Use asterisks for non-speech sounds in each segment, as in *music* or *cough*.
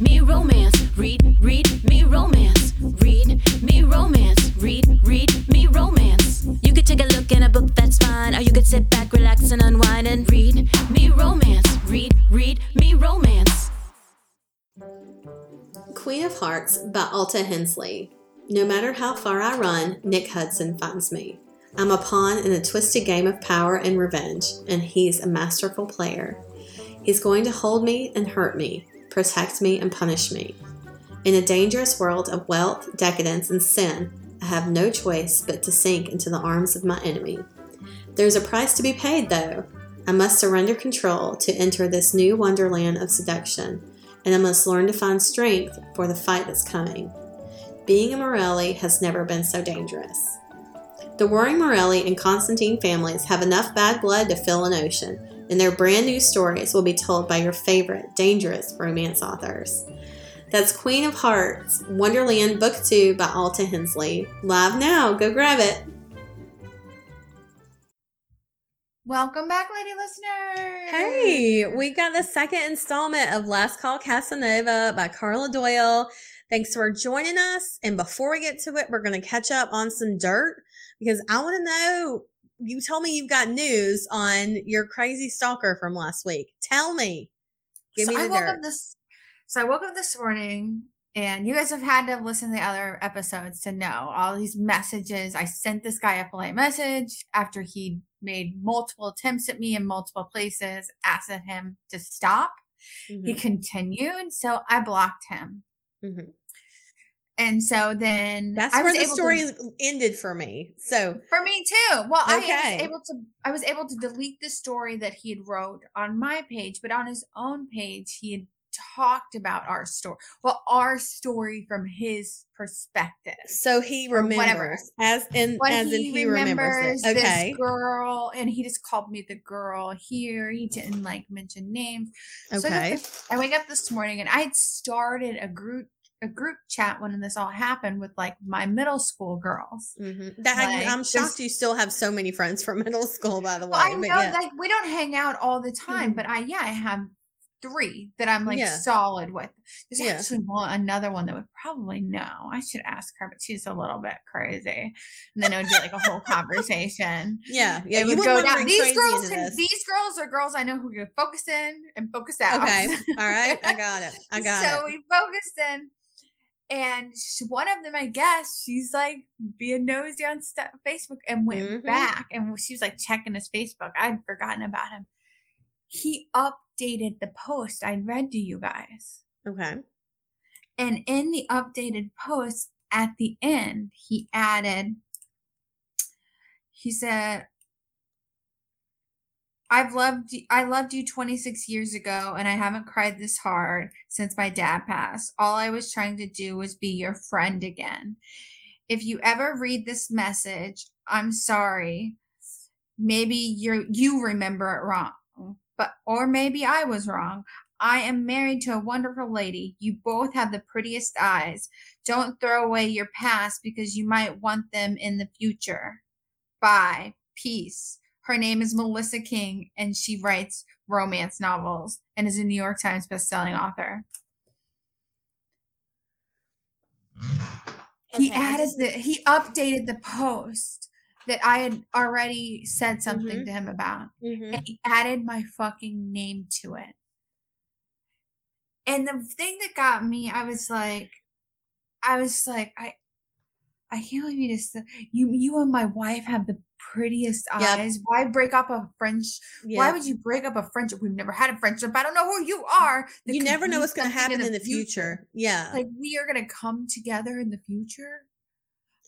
Me romance. Read, read me romance. Read me romance. Read, read me romance. You could take a look in a book, that's fine. Or you could sit back, relax, and unwind and read me romance. Read, read me romance. Queen of Hearts by Alta Hensley. No matter how far I run, Nick Hudson finds me. I'm a pawn in a twisted game of power and revenge, and he's a masterful player. He's going to hold me and hurt me, protect me and punish me. In a dangerous world of wealth, decadence, and sin, I have no choice but to sink into the arms of my enemy. There's a price to be paid, though. I must surrender control to enter this new wonderland of seduction, and I must learn to find strength for the fight that's coming. Being a Morelli has never been so dangerous. The Waring Morelli and Constantine families have enough bad blood to fill an ocean, and their brand new stories will be told by your favorite dangerous romance authors. That's Queen of Hearts, Wonderland Book 2 by Alta Hensley. Live now, go grab it. Welcome back, lady listeners. Hey, we got the second installment of Last Call Casanova by Carla Doyle. Thanks for joining us. And before we get to it, we're going to catch up on some dirt because I want to know. You told me you've got news on your crazy stalker from last week. Tell me. Give so me the I woke dirt. up this. So I woke up this morning, and you guys have had to listen to the other episodes to know all these messages. I sent this guy a polite message after he made multiple attempts at me in multiple places, asked him to stop. He Mhm, continued, so I blocked him. mhm. And so then That's I where the story to, ended for me. So, for me too. Well, I was able to I was able to delete the story that he had wrote on my page, but on his own page he had talked about our story. Well, our story from his perspective. so he whatever. remembers as in as in he, he remembers remembers. Okay. this girl, and he just called me the girl here. He didn't like mention names. So Okay. this- I wake up this morning and I had started a group a group chat when this all happened with like my middle school girls. hmm That I, Like, I'm there's- shocked you still have so many friends from *laughs* middle school. By the way, Well, I know yeah. like we don't hang out all the time, Mhm. but I yeah, I have three that I'm like Yeah. solid with. There's Yeah. actually one another one that would probably know. I should ask her, but she's a little bit crazy. And then it would be like a whole *laughs* conversation. yeah, yeah. it You would go down. These girls can, these girls are girls I know who can focus in and focus out. Okay, all right. I got it. I *laughs* got so it. So we focused in, and sh- one of them, I guess, she's like being nosy on Facebook and went Mhm. back, and she was like checking his Facebook. I'd forgotten about him. He updated the post I read to you guys, Okay. and in the updated post at the end, he added. He said, I've loved I loved you 26 years ago and I haven't cried this hard since my dad passed. All I was trying to do was be your friend again. If you ever read this message, I'm sorry. Maybe you you remember it wrong. But or maybe I was wrong. I am married to a wonderful lady. You both have the prettiest eyes. Don't throw away your past because you might want them in the future. Bye. Peace. Her name is Melissa King, and she writes romance novels and is a New York Times bestselling author. He Okay, I added the he updated the post that I had already said something Mhm. to him about. Mhm. And he added my fucking name to it. And the thing that got me, I was like, I was like, I I can't believe you just you you and my wife have the prettiest Yep. eyes. Why break up a friendship? Why would you break up a friendship? We've never had a friendship. I don't know who you are. You never know what's going to happen in the future. Yeah. Like we are gonna come together in the future.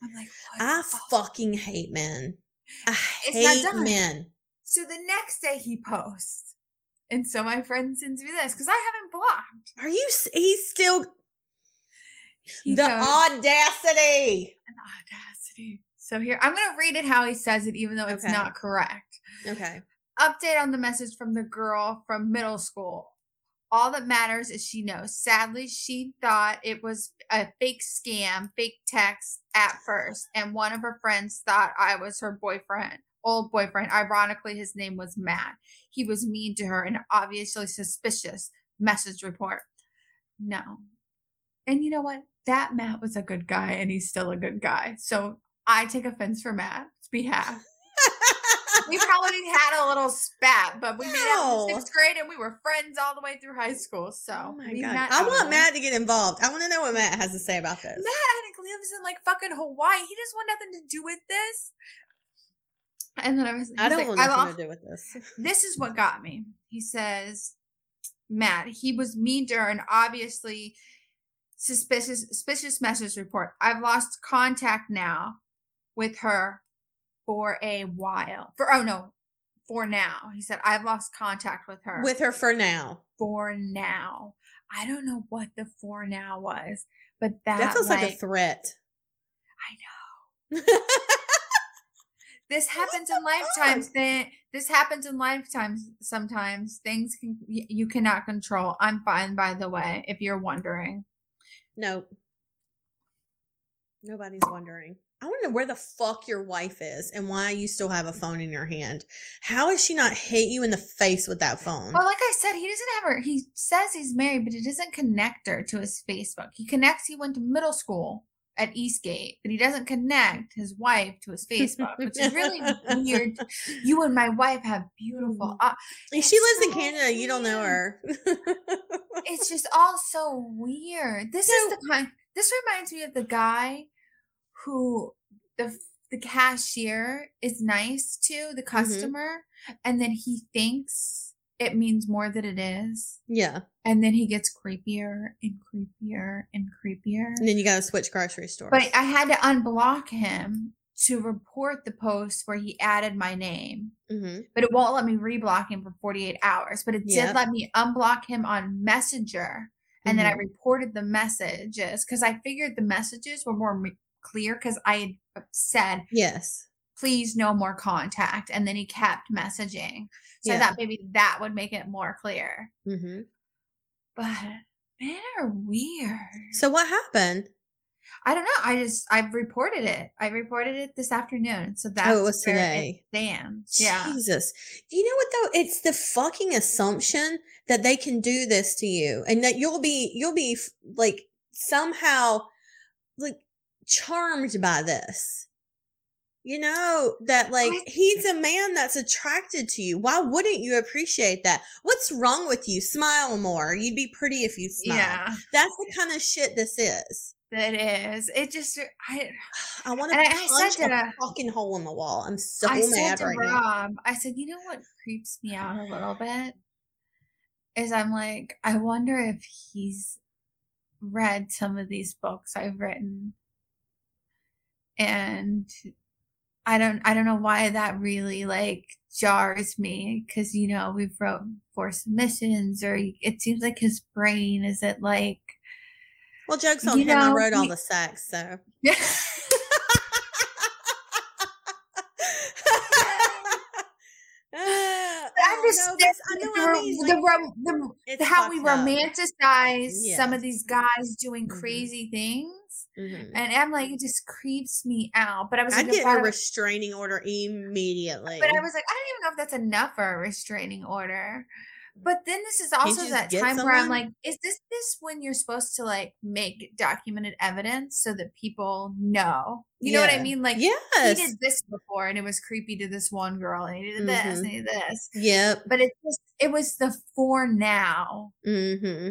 I'm like, what I fuck? fucking hate men. I It's not hate done. men. So the next day he posts. And so my friend sends me this because I haven't blocked. Are you? He's still He the goes, audacity. "An audacity. So here, I'm going to read it how he says it, even though it's Okay. not correct. Okay. Update on the message from the girl from middle school. All that matters is she knows. Sadly, she thought it was a fake scam, fake text at first, and one of her friends thought I was her boyfriend, old boyfriend. Ironically, his name was Matt. He was mean to her and obviously suspicious. Message report. No. And you know what? That Matt was a good guy and he's still a good guy. So I take offense for Matt's behalf. we probably had a little spat, but we made out in sixth grade and we were friends all the way through high school. So Oh my god! met I want there. Matt to get involved. I want to know what Matt has to say about this. Matt lives in like fucking Hawaii. He doesn't want nothing to do with this. And then I was, like, I don't like, want nothing to do with this. *laughs* this is what got me. He says, Matt, he was mean to her and obviously suspicious suspicious message report. I've lost contact now with her for a while. For oh no, for now. He said, I've lost contact with her With her for now. for now. I don't know what the for now was, but that, That feels like, a threat. I know. *laughs* this happens in lifetimes then this happens in lifetimes sometimes things can you cannot control i'm fine by the way if you're wondering Nope. Nobody's wondering. I know where the fuck your wife is and why you still have a phone in your hand. How has she not hit you in the face with that phone? well like i said he doesn't have her he says he's married but he doesn't connect her to his facebook he connects he went to middle school at eastgate but he doesn't connect his wife to his facebook which is really *laughs* weird you and my wife have beautiful uh, she lives in so Canada, you don't know her. *laughs* it's just all so weird. This is the kind. This reminds me of the guy who the the cashier is nice to the customer, and then he thinks it means more than it is, yeah. and then he gets creepier and creepier and creepier. And then you got to switch grocery stores. But I had to unblock him to report the post where he added my name hmm but it won't let me reblock him for 48 hours. But it did Yep. let me unblock him on Messenger. And then I Mhm. reported the messages because I figured the messages were more clear because I had said, Yes. Please no more contact. And then he kept messaging. So I thought maybe that would make it more clear. hmm But men are weird. So what happened? I don't know. I just, I've reported it. I reported it this afternoon. So that's oh, it was today. Stands. Yeah. Jesus. You know what though? It's the fucking assumption that they can do this to you and that you'll be you'll be like somehow like charmed by this. You know that like he's a man that's attracted to you. Why wouldn't you appreciate that? What's wrong with you? Smile more. You'd be pretty if you smiled. Yeah. That's the kind of shit this is. That is. It just, uh, I, *sighs* I want to And I- I punch said a to- fucking hole in the wall. I'm so I said mad to right now. Rob, I said, you know what creeps me out a little bit? Is I'm like, I wonder if he's read some of these books I've written. And I don't I don't know why that really like jars me because you know we've wrote for submissions or it seems like his brain is it like Well, jokes on him. I know, wrote all the sex, so. I'm *laughs* Oh, just no, I know the, I mean, the, like, rom- the, how we up. romanticize some of these guys doing Mhm. crazy things. Mhm. And I'm like, it just creeps me out. But I was like, if get a restraining order immediately. but I was like, I don't even know if that's enough for a restraining order. But then this is also that time where I'm like, is this this when you're supposed to like make documented evidence so that people know? You know what I mean? Like he did this before and it was creepy to this one girl and he did this Mhm. and he did this. Yep. But it was it was the for now Mm-hmm.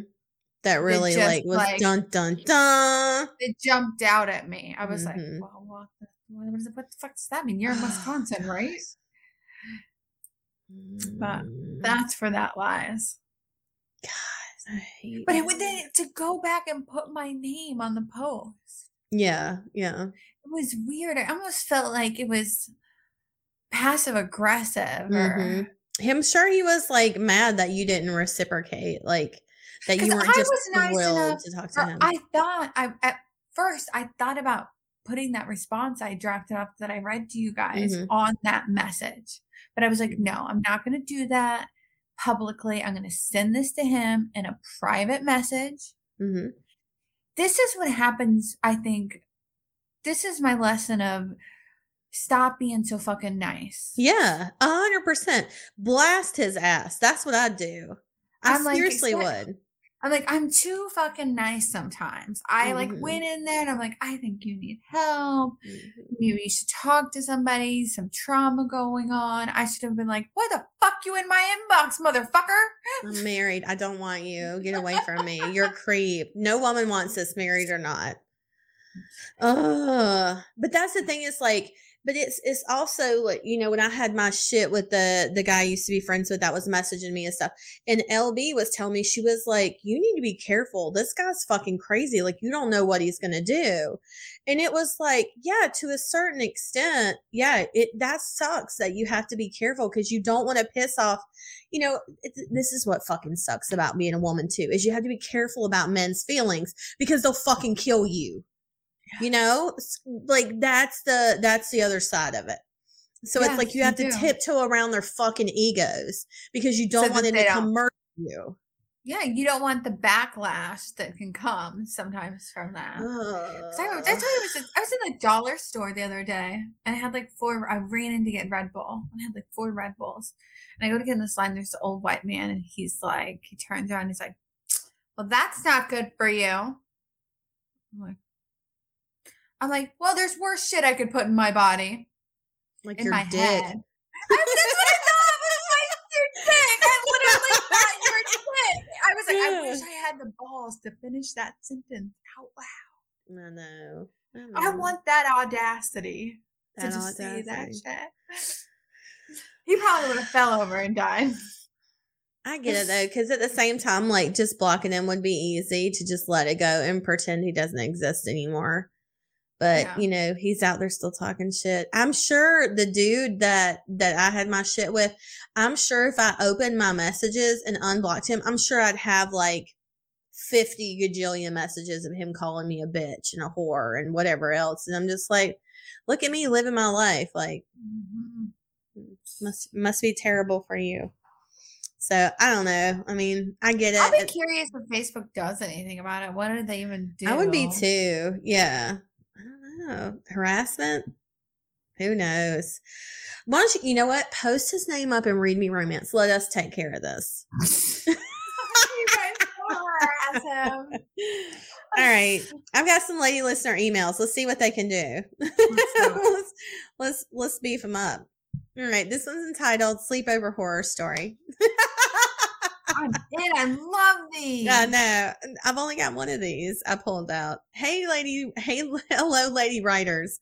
That really just, like was like- dun dun dun. it jumped out at me. I was Mhm. like, well, what the, what, is it, what the fuck does that mean? You're in Wisconsin, *sighs* right? But Mm, That's for that lies. I hate But it would then to go back and put my name on the post. Yeah, yeah. It was weird. I almost felt like it was passive aggressive or Mhm. I'm sure he was like mad that you didn't reciprocate, like that you weren't I just was nice enough to talk to him. I thought I at first I thought about putting that response I drafted up that I read to you guys Mhm. on that message. But I was like, no, I'm not gonna do that publicly. I'm gonna send this to him in a private message. hmm this is what happens i think this is my lesson of stop being so fucking nice Yeah, a hundred percent. Blast his ass. That's what I'd do. I I'm like, seriously expect- would. I'm like, I'm too fucking nice sometimes. I like Mhm. went in there and I'm like, I think you need help. Mhm. Maybe you should talk to somebody, some trauma going on. I should have been like, why the fuck you in my inbox, motherfucker? I'm married. I don't want you. Get away from me. You're a *laughs* creep. No woman wants this, married or not. Ugh. But that's the thing. Is like, but it's it's also like you know when I had my shit with the the guy I used to be friends with that was messaging me and stuff, and LB was telling me she was like, you need to be careful. This guy's fucking crazy. Like you don't know what he's gonna do, and it was like, yeah, to a certain extent, yeah, it that sucks that you have to be careful because you don't want to piss off you know, it's, this is what fucking sucks about being a woman too, is you have to be careful about men's feelings because they'll fucking kill you. You know, like that's the that's the other side of it. So it's like you you have to do. tiptoe around their fucking egos because you don't So want them to come murder you. Yeah, you don't want the backlash that can come sometimes from that. I, did I you, I was, in, I was in the dollar store the other day and I had like four. I ran in to get Red Bull and I had like four Red Bulls. And I go to get in this line. There's the old white man and he's like, he turns around. And he's like, "Well, that's not good for you." I'm like, I'm like, "Well, there's worse shit I could put in my body, like in your my dick. head." I, that's what I thought was my dick. I literally thought your dick. I was like, I wish I had the balls to finish that sentence out loud. I know. I know. want that audacity to That just say that shit. He probably would have fell over and died. I *laughs* get it though, because at the same time, like just blocking him would be easy to just let it go and pretend he doesn't exist anymore. But Yeah. you know, he's out there still talking shit. I'm sure the dude that that I had my shit with, I'm sure if I opened my messages and unblocked him, I'm sure I'd have like 50 gajillion messages of him calling me a bitch and a whore and whatever else. And I'm just like, look at me living my life. Like Mhm. must must be terrible for you. So I don't know. I mean, I get it. I'll be curious if Facebook does anything about it. What did they even do? I would be too. Yeah. Know. Harassment? Who knows? Why don't you, you know what? Post his name up and read me romance. Let us take care of this. you guys *laughs* so harass *laughs* him. All right. I've got some lady listener emails. Let's see what they can do. do *laughs* let's, let's let's beef them up. All right. This one's entitled Sleepover Horror Story. I did. I love these. Yeah, no, I've only got one of these. I pulled out. Hey, lady. Hey, *laughs* hello, lady writers.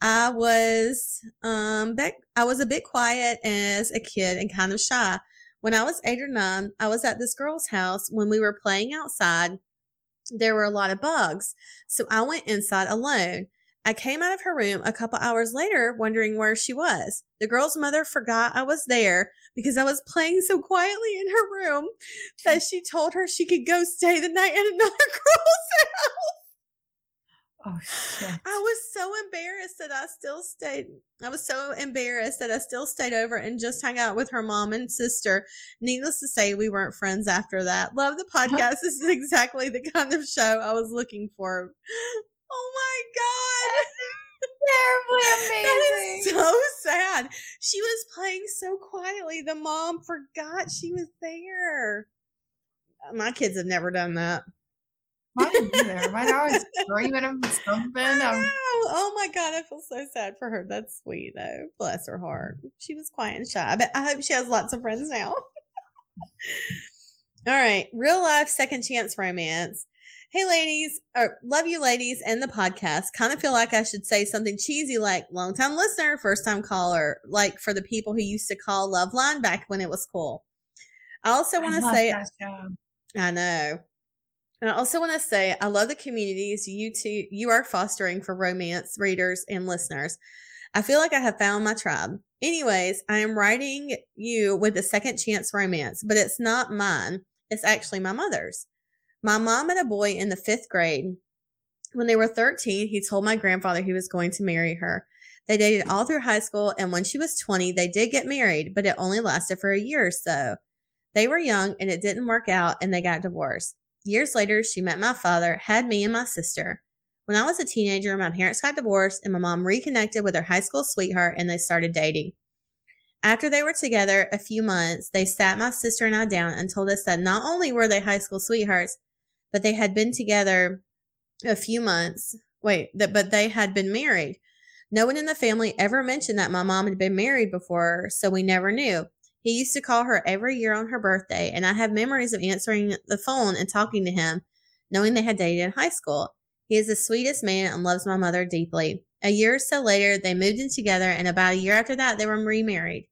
I was um back. I was a bit quiet as a kid and kind of shy. When I was eight or nine, I was at this girl's house when we were playing outside. There were a lot of bugs, so I went inside alone. I came out of her room a couple hours later, wondering where she was. The girl's mother forgot I was there because I was playing so quietly in her room that she told her she could go stay the night at another *laughs* girl's house. Oh shit. I was so embarrassed that I still stayed. I was so embarrassed that I still stayed over and just hung out with her mom and sister. Needless to say, we weren't friends after that. Love the podcast. this is exactly the kind of show I was looking for. Oh my god. Terribly *laughs* amazing. is so sad. She was playing so quietly. The mom forgot she was there. My kids have never done that. Mine either. Mine always *laughs* screaming and something. I know. Oh my god, I feel so sad for her. That's sweet though. Bless her heart. She was quiet and shy. But I hope she has lots of friends now. *laughs* All right, real life second chance romance. Hey ladies, or love you ladies and the podcast. Kind of feel like I should say something cheesy like long time listener, first time caller, like for the people who used to call Loveline back when it was cool. I also want to say. I know. And I also want to say I love the communities you two you are fostering for romance readers and listeners. I feel like I have found my tribe. Anyways, I am writing you with a second chance romance, but it's not mine. It's actually my mother's. My mom and a boy in the fifth grade. When they were 13, he told my grandfather he was going to marry her. They dated all through high school, and when she was 20, they did get married, but it only lasted for a year or so. They were young and it didn't work out, and they got divorced. Years later, she met my father, had me and my sister. When I was a teenager, my parents got divorced, and my mom reconnected with her high school sweetheart, and they started dating. After they were together a few months, they sat my sister and I down and told us that not only were they high school sweethearts, but they had been together a few months. Wait, but they had been married. No one in the family ever mentioned that my mom had been married before, so we never knew. He used to call her every year on her birthday, and I have memories of answering the phone and talking to him, knowing they had dated in high school. He is the sweetest man and loves my mother deeply. A year or so later, they moved in together, and about a year after that, they were remarried.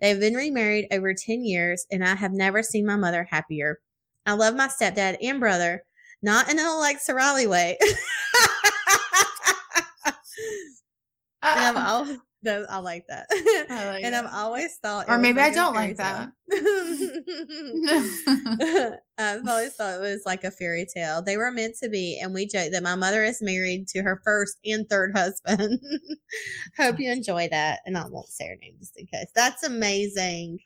They have been remarried over 10 years, and I have never seen my mother happier. I love my stepdad and brother, not in a like Riley way. *laughs* and I'm ah. always, I like that. I like and it. I've always thought, or maybe I don't like that. *laughs* *laughs* I've always thought it was like a fairy tale. They were meant to be, and we joke that my mother is married to her first and third husband. Hope you enjoy that, and I won't say her name just in case. That's amazing.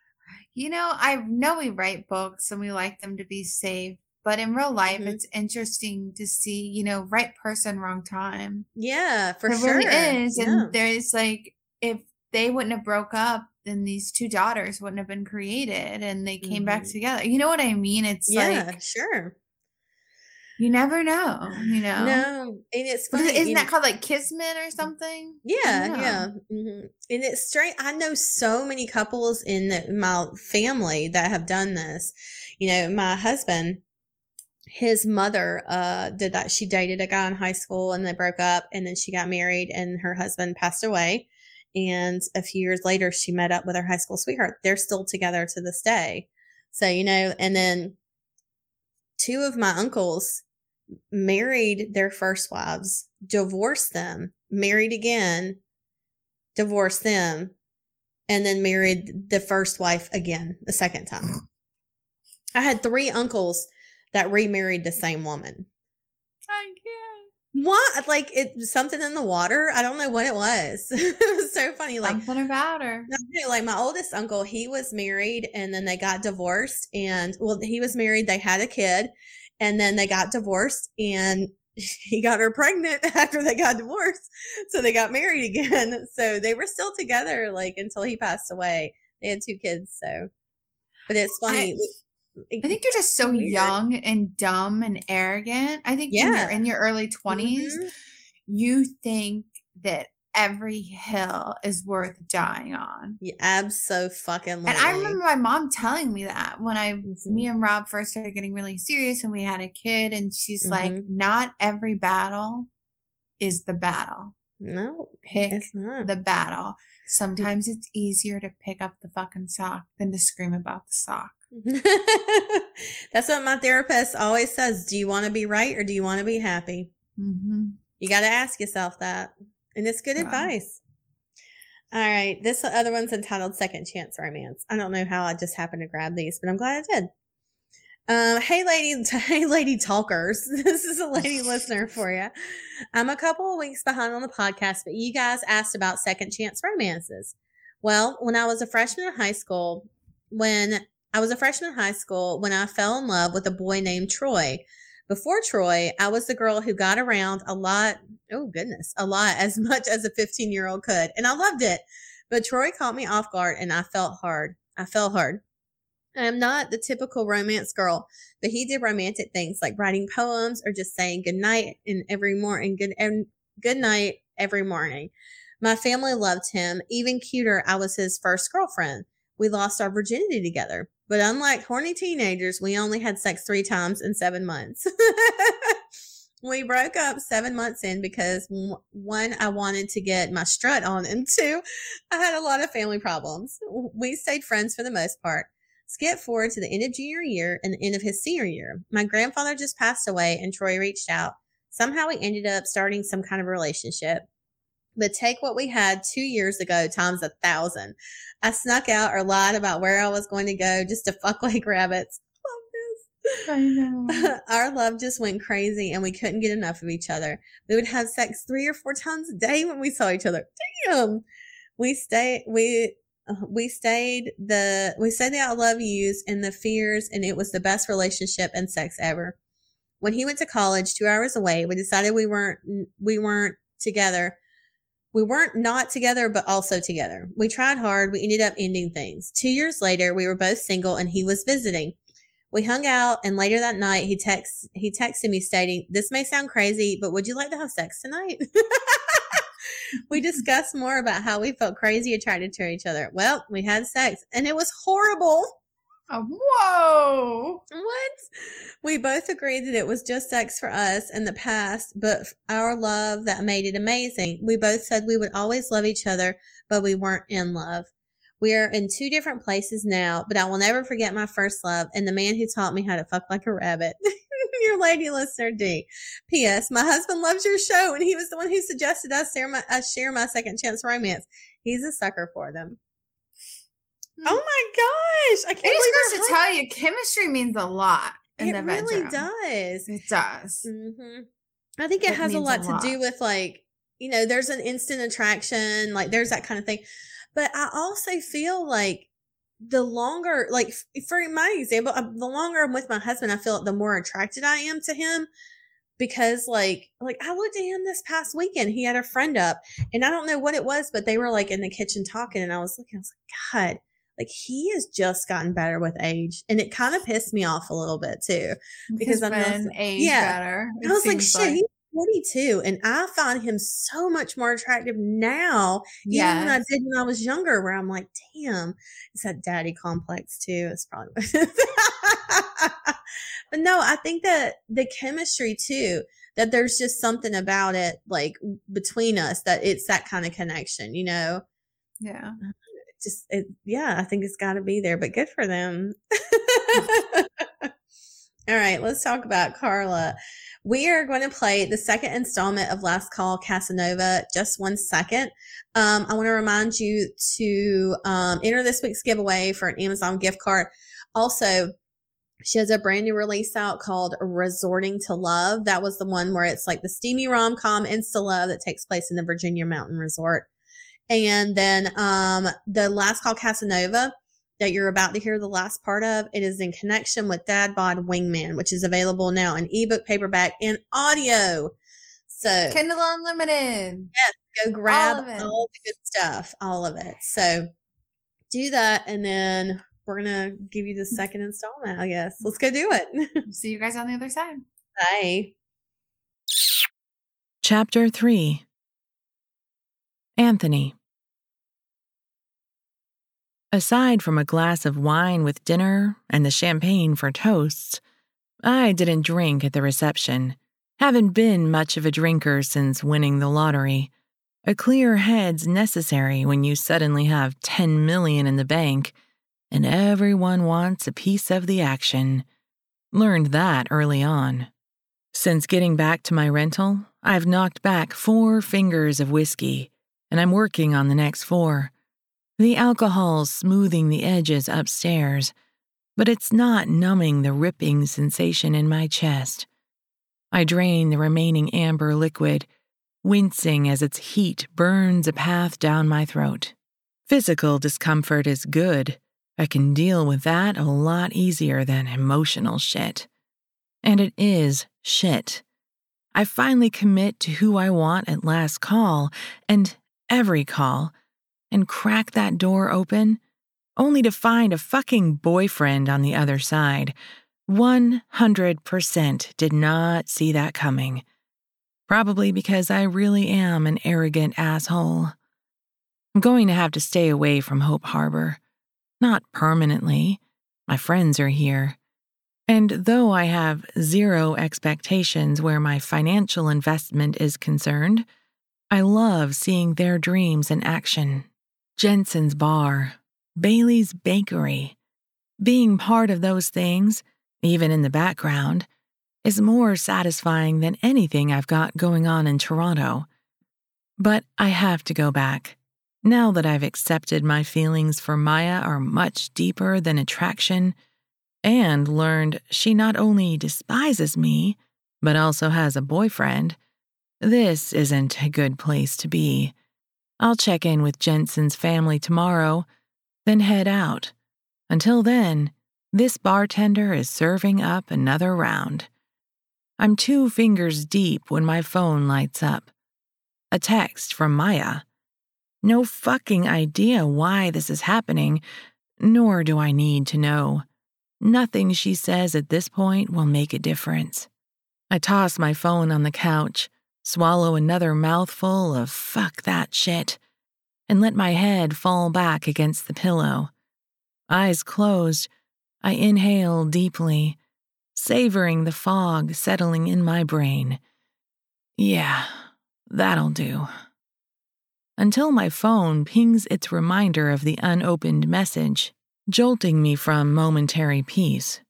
You know, I know we write books and we like them to be safe, but in real life, Mhm. it's interesting to see, you know, right person, wrong time. Yeah, for it sure. really is. Yeah. And there's like, if they wouldn't have broke up, then these two daughters wouldn't have been created and they came back Mhm. together. You know what I mean? It's yeah, like, sure. you never know, you know? No, and it's funny. is- Isn't you that called like Kismet or something? Yeah, Yeah. yeah. hmm And it's strange. I know so many couples in the- my family that have done this. You know, my husband, his mother, uh, did that. She dated a guy in high school and they broke up and then she got married and her husband passed away. And a few years later, she met up with her high school sweetheart. They're still together to this day. So, you know, and then two of my uncles married their first wives, divorced them, married again, divorced them, and then married the first wife again the second time. I had three uncles that remarried the same woman. I can't. What? Like it something in the water? I don't know what it was. *laughs* it was so funny. Like Something about her. like my oldest uncle, he was married and then they got divorced. And well, he was married, they had a kid, and then they got divorced and *laughs* he got her pregnant *laughs* after they got divorced. So they got married again. So they were still together like until he passed away. They had two kids. So, but it's funny. I think you're just so Weird. young and dumb and arrogant. I think when Yeah. you're in your early 20s, Mhm. you think that every hill is worth dying on. Yeah, absolutely. Fucking. And I remember my mom telling me that when I, Mhm. me and Rob first started getting really serious and we had a kid, and she's like, Mm-hmm. not every battle is the battle. No, Pick it's not. the battle. Sometimes it's easier to pick up the fucking sock than to scream about the sock. *laughs* That's what my therapist always says. Do you want to be right or do you want to be happy? Mm-hmm. You got to ask yourself that. And it's good Wow. advice. All right. This other one's entitled Second Chance Romance. I don't know how I just happened to grab these, but I'm glad I did. Um, hey, lady, *laughs* hey, lady talkers. *laughs* This is a lady listener for you. I'm a couple of weeks behind on the podcast, but you guys asked about second chance romances. Well, when I was a freshman in high school, when I was a freshman in high school, when I fell in love with a boy named Troy. Before Troy, I was the girl who got around a lot. Oh, goodness, a lot, as *laughs* much as a 15 year old could. And I loved it. But Troy caught me off guard and I felt hard. I fell hard. I am not the typical romance girl, but he did romantic things like writing poems or just saying good night and every morning, good, and good night every morning. My family loved him. Even cuter, I was his first girlfriend. We lost our virginity together. But unlike horny teenagers, we only had sex three times in seven months. *laughs* we broke up seven months in because one, I wanted to get my strut on, and two, I had a lot of family problems. We stayed friends for the most part. Skip forward to the end of junior year and the end of his senior year. My grandfather just passed away, and Troy reached out. Somehow we ended up starting some kind of relationship. But take what we had two years ago times a thousand. I snuck out or lied about where I was going to go just to fuck *laughs* like rabbits. I know. *laughs* Our love just went crazy and we couldn't get enough of each other. We would have sex three or four times a day when we saw each other. Damn. We stayed, we, uh, we stayed the, we said the I love yous and the fears and it was the best relationship and sex ever. When he went to college two hours away, we decided we weren't, we weren't together We weren't not together, but also together. We tried hard. We ended up ending things. Two years later, we were both single and he was visiting. We hung out and later that night he texts he texted me stating, This may sound crazy, but would you like to have sex tonight? *laughs* we discussed more about how we felt crazy attracted to each other. Well, we had sex and it was horrible. Oh, whoa. What? We both agreed that it was just sex for us in the past, but our love that made it amazing. We both said we would always love each other, but we weren't in love. We are in two different places now, but I will never forget my first love and the man who taught me how to fuck like a rabbit. *laughs* your lady listener D. P.S. My husband loves your show, and he was the one who suggested us share my, us share my second chance romance. He's a sucker for them. Hmm. Oh my gosh! I can't I just to tell you, chemistry means a lot in it really bedroom. does. It does. hmm I think it, It has a lot a to do with like, you know, there's an instant attraction, like there's that kind of thing. But I also feel like the longer, like for my example, uh, the longer I'm with my husband, I feel like the more attracted I am to him because like, like I looked at him this past weekend. He had a friend up and I don't know what it was, but they were like in the kitchen talking and I was looking, I was like, God, like he has just gotten better with age. And it kind of pissed me off a little bit too. because I'm also- age yeah. better. I was like, shit, he's 42, and I find him so much more attractive now, even when I did when I was younger, where I'm like, damn, it's that daddy complex too. It's probably, *laughs* but no, I think that the chemistry too, that there's just something about it, like between us, that it's that kind of connection, you know? Yeah. Uh-huh. Just it, yeah i think it's got to be there but good for them *laughs* all right let's talk about carla we are going to play the second installment of last call casanova just one second um, i want to remind you to um, enter this week's giveaway for an amazon gift card also she has a brand new release out called Resorting to Love. That was the one where it's like the steamy rom com insta love that takes place in the Virginia Mountain Resort. And then um, the last call Casanova that you're about to hear the last part of, it is in connection with Dad Bod Wingman, which is available now in ebook, paperback, and audio. So Kindle Unlimited. Yes, go grab of it. all the good stuff, all of it. So do that, and then we're gonna give you the second installment. I guess. Let's go do it. *laughs* See you guys on the other side. Bye. Chapter 3 Anthony. Aside from a glass of wine with dinner and the champagne for toasts, I didn't drink at the reception. Haven't been much of a drinker since winning the lottery. A clear head's necessary when you suddenly have 10 million in the bank and everyone wants a piece of the action. Learned that early on. Since getting back to my rental, I've knocked back four fingers of whiskey, and I'm working on the next four. The alcohol's smoothing the edges upstairs, but it's not numbing the ripping sensation in my chest. I drain the remaining amber liquid, wincing as its heat burns a path down my throat. Physical discomfort is good. I can deal with that a lot easier than emotional shit. And it is shit. I finally commit to who I want at last call and every call and crack that door open only to find a fucking boyfriend on the other side. 100% did not see that coming. Probably because I really am an arrogant asshole. I'm going to have to stay away from Hope Harbor. Not permanently. My friends are here. And though I have zero expectations where my financial investment is concerned, I love seeing their dreams in action. Jensen's Bar, Bailey's Bakery. Being part of those things, even in the background, is more satisfying than anything I've got going on in Toronto. But I have to go back. Now that I've accepted my feelings for Maya are much deeper than attraction, and learned she not only despises me, but also has a boyfriend, this isn't a good place to be. I'll check in with Jensen's family tomorrow, then head out. Until then, this bartender is serving up another round. I'm two fingers deep when my phone lights up. a text from Maya. No fucking idea why this is happening, nor do I need to know. Nothing she says at this point will make a difference. I toss my phone on the couch, swallow another mouthful of fuck that shit, and let my head fall back against the pillow. Eyes closed, I inhale deeply, savoring the fog settling in my brain. Yeah, that'll do. Until my phone pings its reminder of the unopened message jolting me from momentary peace.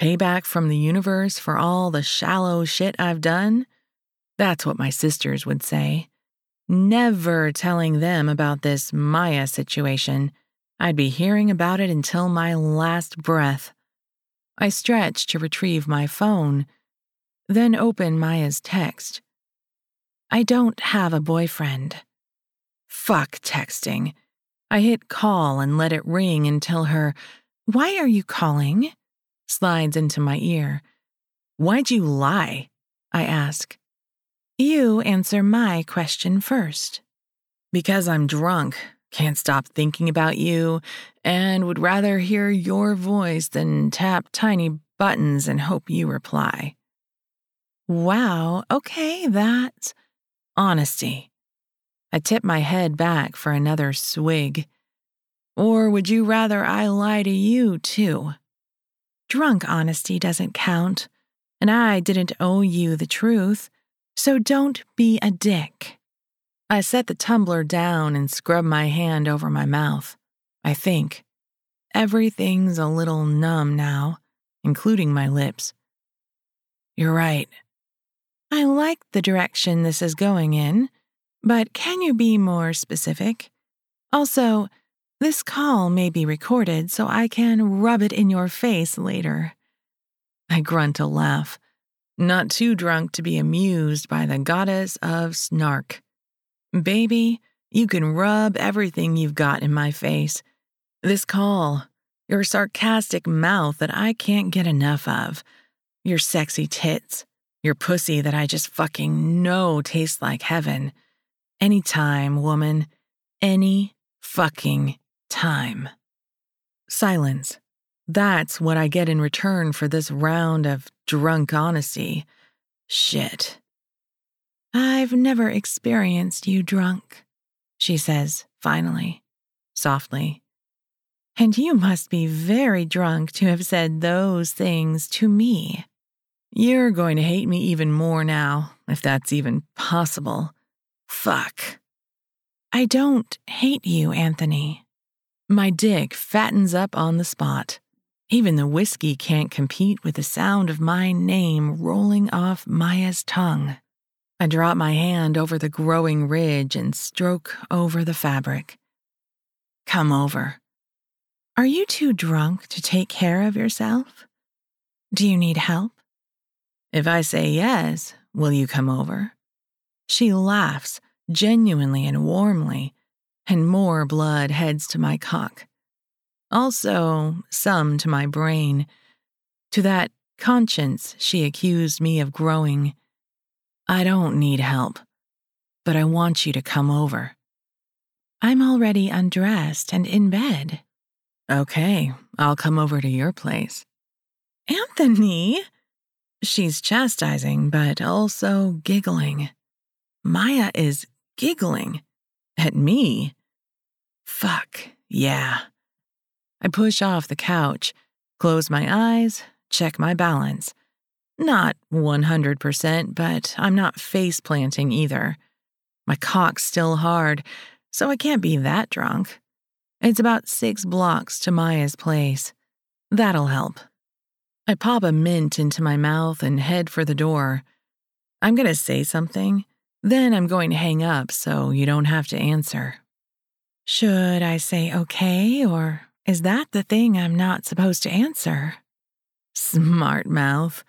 Payback from the universe for all the shallow shit I've done? That's what my sisters would say. Never telling them about this Maya situation. I'd be hearing about it until my last breath. I stretch to retrieve my phone, then open Maya's text. I don't have a boyfriend. Fuck texting. I hit call and let it ring until her, Why are you calling? slides into my ear. Why'd you lie? I ask. You answer my question first. Because I'm drunk, can't stop thinking about you, and would rather hear your voice than tap tiny buttons and hope you reply. Wow, okay, that's honesty. I tip my head back for another swig. Or would you rather I lie to you, too? Drunk honesty doesn't count, and I didn't owe you the truth, so don't be a dick. I set the tumbler down and scrub my hand over my mouth. I think. Everything's a little numb now, including my lips. You're right. I like the direction this is going in. But can you be more specific? Also, this call may be recorded so I can rub it in your face later. I grunt a laugh, not too drunk to be amused by the goddess of snark. Baby, you can rub everything you've got in my face. This call, your sarcastic mouth that I can't get enough of, your sexy tits, your pussy that I just fucking know tastes like heaven. Anytime, woman. Any fucking time. Silence. That's what I get in return for this round of drunk honesty. Shit. I've never experienced you drunk, she says, finally, softly. And you must be very drunk to have said those things to me. You're going to hate me even more now, if that's even possible. Fuck. I don't hate you, Anthony. My dick fattens up on the spot. Even the whiskey can't compete with the sound of my name rolling off Maya's tongue. I drop my hand over the growing ridge and stroke over the fabric. Come over. Are you too drunk to take care of yourself? Do you need help? If I say yes, will you come over? She laughs, genuinely and warmly, and more blood heads to my cock. Also, some to my brain. To that conscience she accused me of growing. I don't need help, but I want you to come over. I'm already undressed and in bed. Okay, I'll come over to your place. Anthony! She's chastising, but also giggling. Maya is giggling at me. Fuck, yeah. I push off the couch, close my eyes, check my balance. Not 100%, but I'm not face planting either. My cock's still hard, so I can't be that drunk. It's about six blocks to Maya's place. That'll help. I pop a mint into my mouth and head for the door. I'm gonna say something, then I'm going to hang up so you don't have to answer. Should I say okay, or is that the thing I'm not supposed to answer? Smart mouth.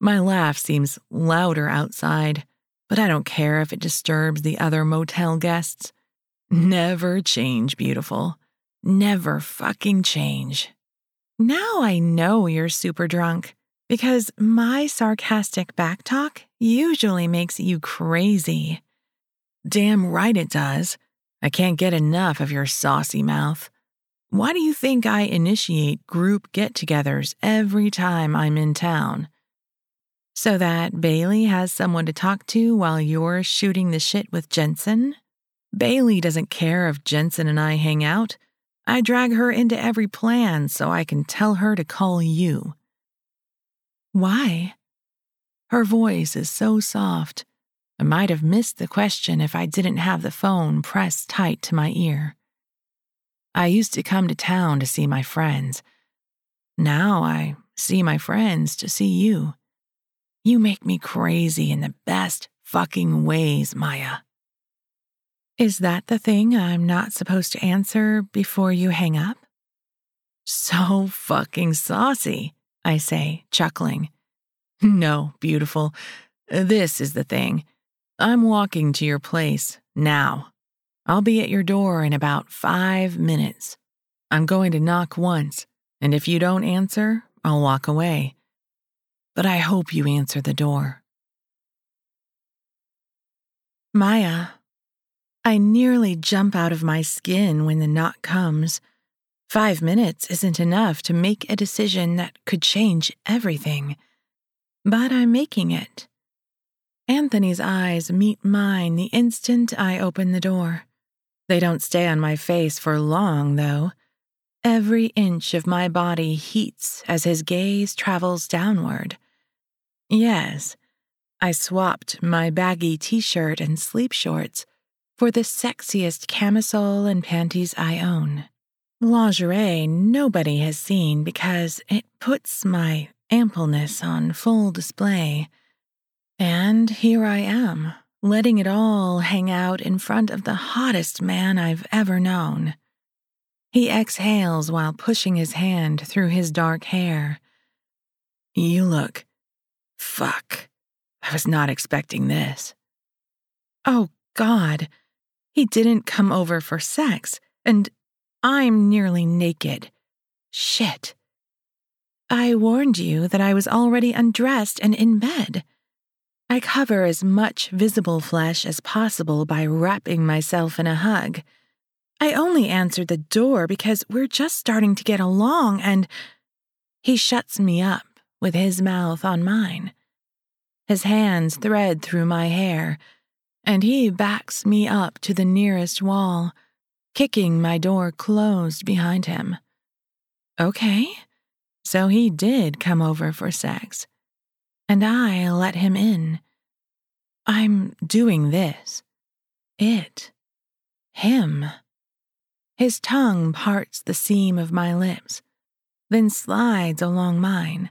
My laugh seems louder outside, but I don't care if it disturbs the other motel guests. Never change, beautiful. Never fucking change. Now I know you're super drunk because my sarcastic backtalk usually makes you crazy. Damn right it does. I can't get enough of your saucy mouth. Why do you think I initiate group get togethers every time I'm in town? So that Bailey has someone to talk to while you're shooting the shit with Jensen? Bailey doesn't care if Jensen and I hang out. I drag her into every plan so I can tell her to call you. Why? Her voice is so soft. I might have missed the question if I didn't have the phone pressed tight to my ear. I used to come to town to see my friends. Now I see my friends to see you. You make me crazy in the best fucking ways, Maya. Is that the thing I'm not supposed to answer before you hang up? So fucking saucy, I say, chuckling. No, beautiful. This is the thing. I'm walking to your place now. I'll be at your door in about five minutes. I'm going to knock once, and if you don't answer, I'll walk away. But I hope you answer the door. Maya, I nearly jump out of my skin when the knock comes. Five minutes isn't enough to make a decision that could change everything. But I'm making it. Anthony's eyes meet mine the instant I open the door. They don't stay on my face for long, though. Every inch of my body heats as his gaze travels downward. Yes, I swapped my baggy t shirt and sleep shorts for the sexiest camisole and panties I own. Lingerie nobody has seen because it puts my ampleness on full display. And here I am, letting it all hang out in front of the hottest man I've ever known. He exhales while pushing his hand through his dark hair. You look. Fuck. I was not expecting this. Oh, God. He didn't come over for sex, and I'm nearly naked. Shit. I warned you that I was already undressed and in bed. I cover as much visible flesh as possible by wrapping myself in a hug. I only answered the door because we're just starting to get along, and he shuts me up with his mouth on mine. His hands thread through my hair and he backs me up to the nearest wall, kicking my door closed behind him. Okay, so he did come over for sex, and I let him in. I'm doing this. It. Him. His tongue parts the seam of my lips, then slides along mine.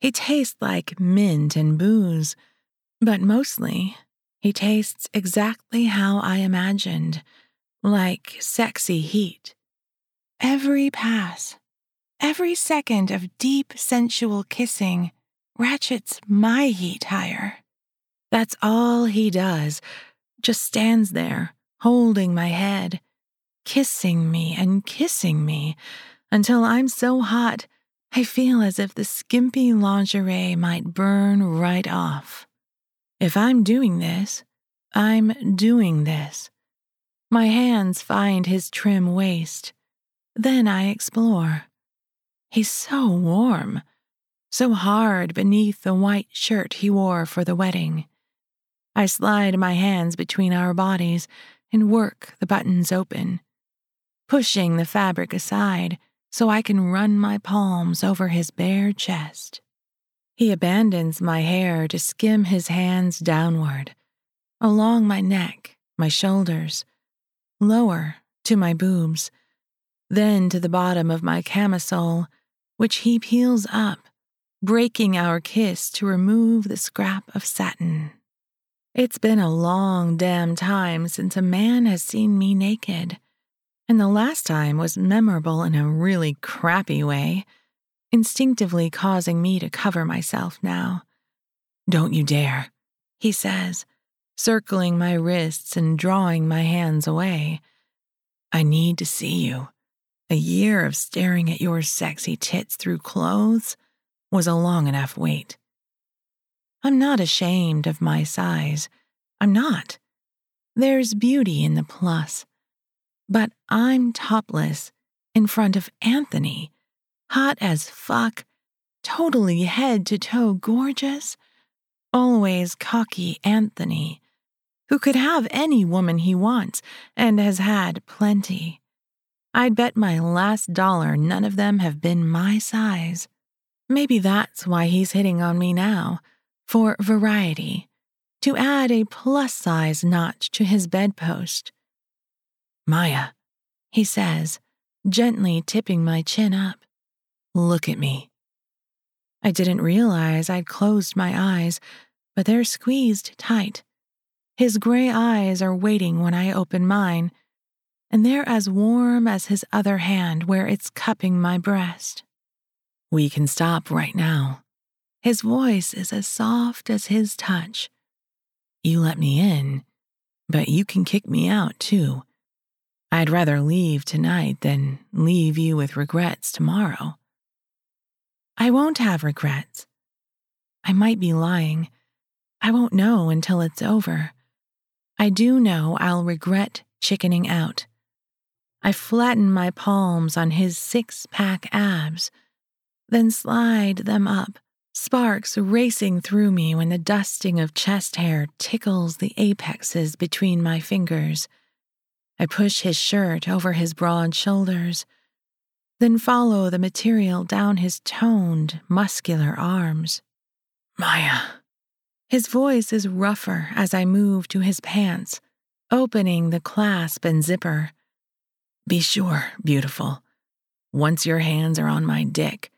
He tastes like mint and booze, but mostly he tastes exactly how I imagined, like sexy heat. Every pass, every second of deep sensual kissing ratchets my heat higher. That's all he does, just stands there, holding my head, kissing me and kissing me until I'm so hot I feel as if the skimpy lingerie might burn right off. If I'm doing this, I'm doing this. My hands find his trim waist. Then I explore. He's so warm, so hard beneath the white shirt he wore for the wedding. I slide my hands between our bodies and work the buttons open, pushing the fabric aside so I can run my palms over his bare chest. He abandons my hair to skim his hands downward, along my neck, my shoulders, lower to my boobs, then to the bottom of my camisole, which he peels up, breaking our kiss to remove the scrap of satin. It's been a long damn time since a man has seen me naked, and the last time was memorable in a really crappy way instinctively causing me to cover myself now. Don't you dare, he says, circling my wrists and drawing my hands away. I need to see you. A year of staring at your sexy tits through clothes was a long enough wait. I'm not ashamed of my size. I'm not. There's beauty in the plus. But I'm topless in front of Anthony, hot as fuck, totally head to toe gorgeous, always cocky Anthony, who could have any woman he wants and has had plenty. I'd bet my last dollar none of them have been my size. Maybe that's why he's hitting on me now, for variety, to add a plus size notch to his bedpost. Maya, he says, gently tipping my chin up. Look at me. I didn't realize I'd closed my eyes, but they're squeezed tight. His gray eyes are waiting when I open mine, and they're as warm as his other hand where it's cupping my breast. We can stop right now. His voice is as soft as his touch. You let me in, but you can kick me out too. I'd rather leave tonight than leave you with regrets tomorrow. I won't have regrets. I might be lying. I won't know until it's over. I do know I'll regret chickening out. I flatten my palms on his six pack abs, then slide them up, sparks racing through me when the dusting of chest hair tickles the apexes between my fingers. I push his shirt over his broad shoulders then follow the material down his toned, muscular arms. Maya. His voice is rougher as I move to his pants, opening the clasp and zipper. Be sure, beautiful. Once your hands are on my dick,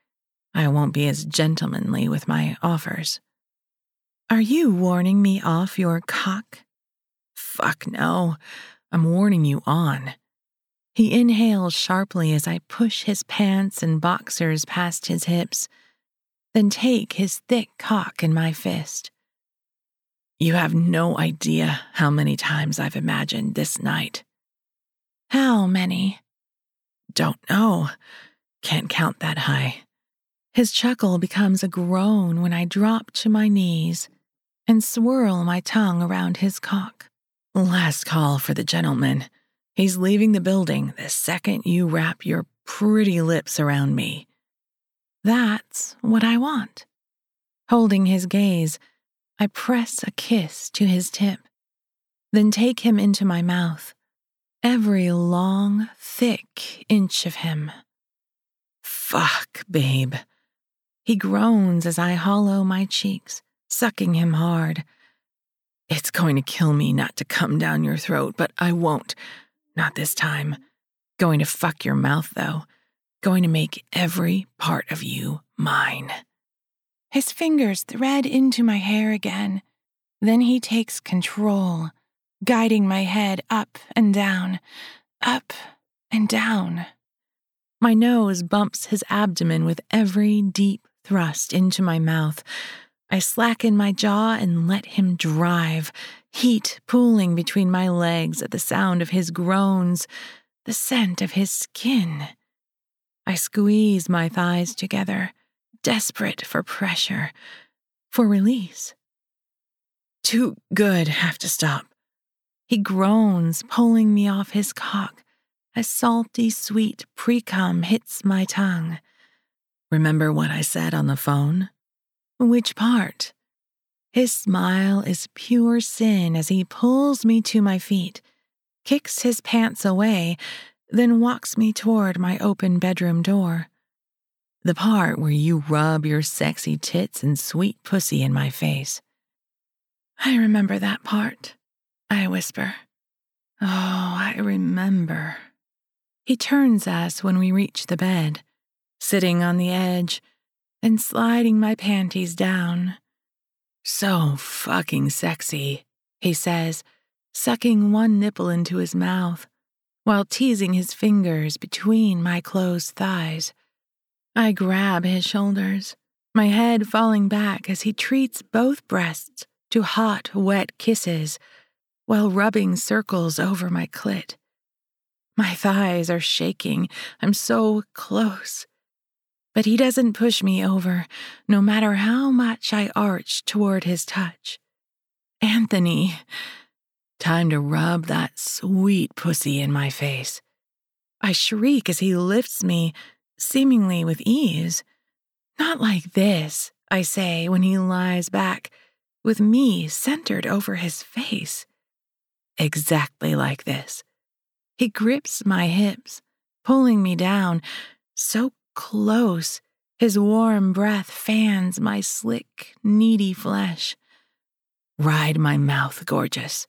I won't be as gentlemanly with my offers. Are you warning me off your cock? Fuck no. I'm warning you on. He inhales sharply as I push his pants and boxers past his hips, then take his thick cock in my fist. You have no idea how many times I've imagined this night. How many? Don't know. Can't count that high. His chuckle becomes a groan when I drop to my knees and swirl my tongue around his cock. Last call for the gentleman. He's leaving the building the second you wrap your pretty lips around me. That's what I want. Holding his gaze, I press a kiss to his tip, then take him into my mouth, every long, thick inch of him. Fuck, babe. He groans as I hollow my cheeks, sucking him hard. It's going to kill me not to come down your throat, but I won't. Not this time. Going to fuck your mouth, though. Going to make every part of you mine. His fingers thread into my hair again. Then he takes control, guiding my head up and down, up and down. My nose bumps his abdomen with every deep thrust into my mouth. I slacken my jaw and let him drive, heat pooling between my legs at the sound of his groans, the scent of his skin. I squeeze my thighs together, desperate for pressure, for release. Too good, have to stop. He groans, pulling me off his cock A salty, sweet precum hits my tongue. Remember what I said on the phone? Which part? His smile is pure sin as he pulls me to my feet, kicks his pants away, then walks me toward my open bedroom door. The part where you rub your sexy tits and sweet pussy in my face. I remember that part, I whisper. Oh, I remember. He turns us when we reach the bed, sitting on the edge, and sliding my panties down. So fucking sexy, he says, sucking one nipple into his mouth while teasing his fingers between my closed thighs. I grab his shoulders, my head falling back as he treats both breasts to hot, wet kisses while rubbing circles over my clit. My thighs are shaking. I'm so close. But he doesn't push me over, no matter how much I arch toward his touch. Anthony, Time to rub that sweet pussy in my face. I shriek as he lifts me, seemingly with ease. Not like this, I say when he lies back, with me centered over his face. Exactly like this. He grips my hips, pulling me down, so close. His warm breath fans my slick, needy flesh. Ride my mouth, gorgeous.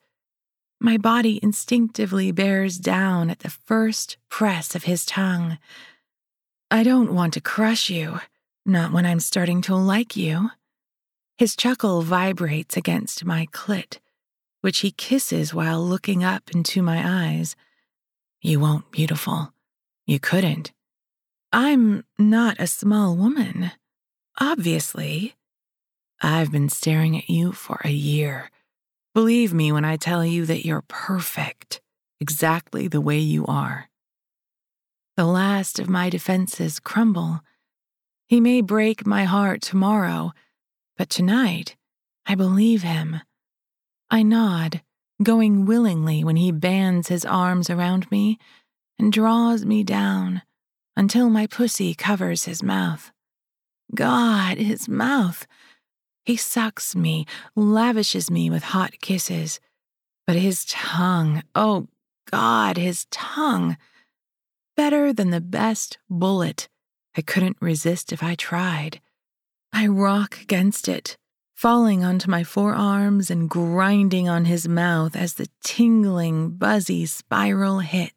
My body instinctively bears down at the first press of his tongue. I don't want to crush you, not when I'm starting to like you. His chuckle vibrates against my clit, which he kisses while looking up into my eyes. You won't, beautiful. You couldn't. I'm not a small woman. Obviously. I've been staring at you for a year. Believe me when I tell you that you're perfect, exactly the way you are. The last of my defenses crumble. He may break my heart tomorrow, but tonight I believe him. I nod, going willingly when he bands his arms around me and draws me down until my pussy covers his mouth. God, his mouth! He sucks me, lavishes me with hot kisses. But his tongue, oh God, his tongue! Better than the best bullet. I couldn't resist if I tried. I rock against it, falling onto my forearms and grinding on his mouth as the tingling, buzzy spiral hits.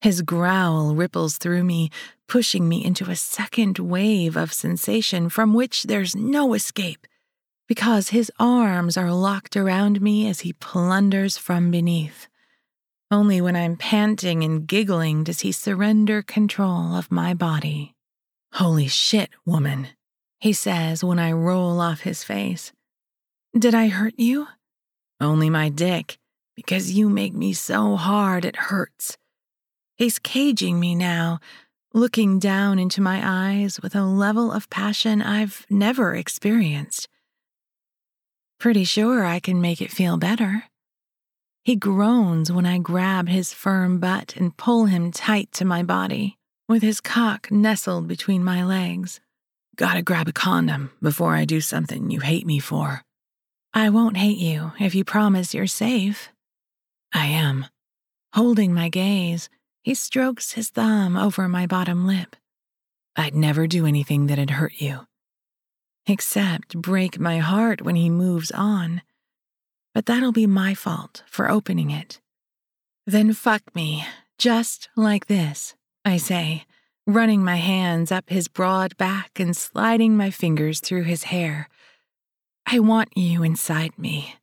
His growl ripples through me, pushing me into a second wave of sensation from which there's no escape, because his arms are locked around me as he plunders from beneath. Only when I'm panting and giggling does he surrender control of my body. Holy shit, woman, he says when I roll off his face. Did I hurt you? Only my dick, because you make me so hard it hurts. He's caging me now, looking down into my eyes with a level of passion I've never experienced. Pretty sure I can make it feel better. He groans when I grab his firm butt and pull him tight to my body, with his cock nestled between my legs. Gotta grab a condom before I do something you hate me for. I won't hate you if you promise you're safe. I am. Holding my gaze, he strokes his thumb over my bottom lip. I'd never do anything that'd hurt you. Except break my heart when he moves on. But that'll be my fault for opening it. Then fuck me, just like this, I say, running my hands up his broad back and sliding my fingers through his hair. I want you inside me.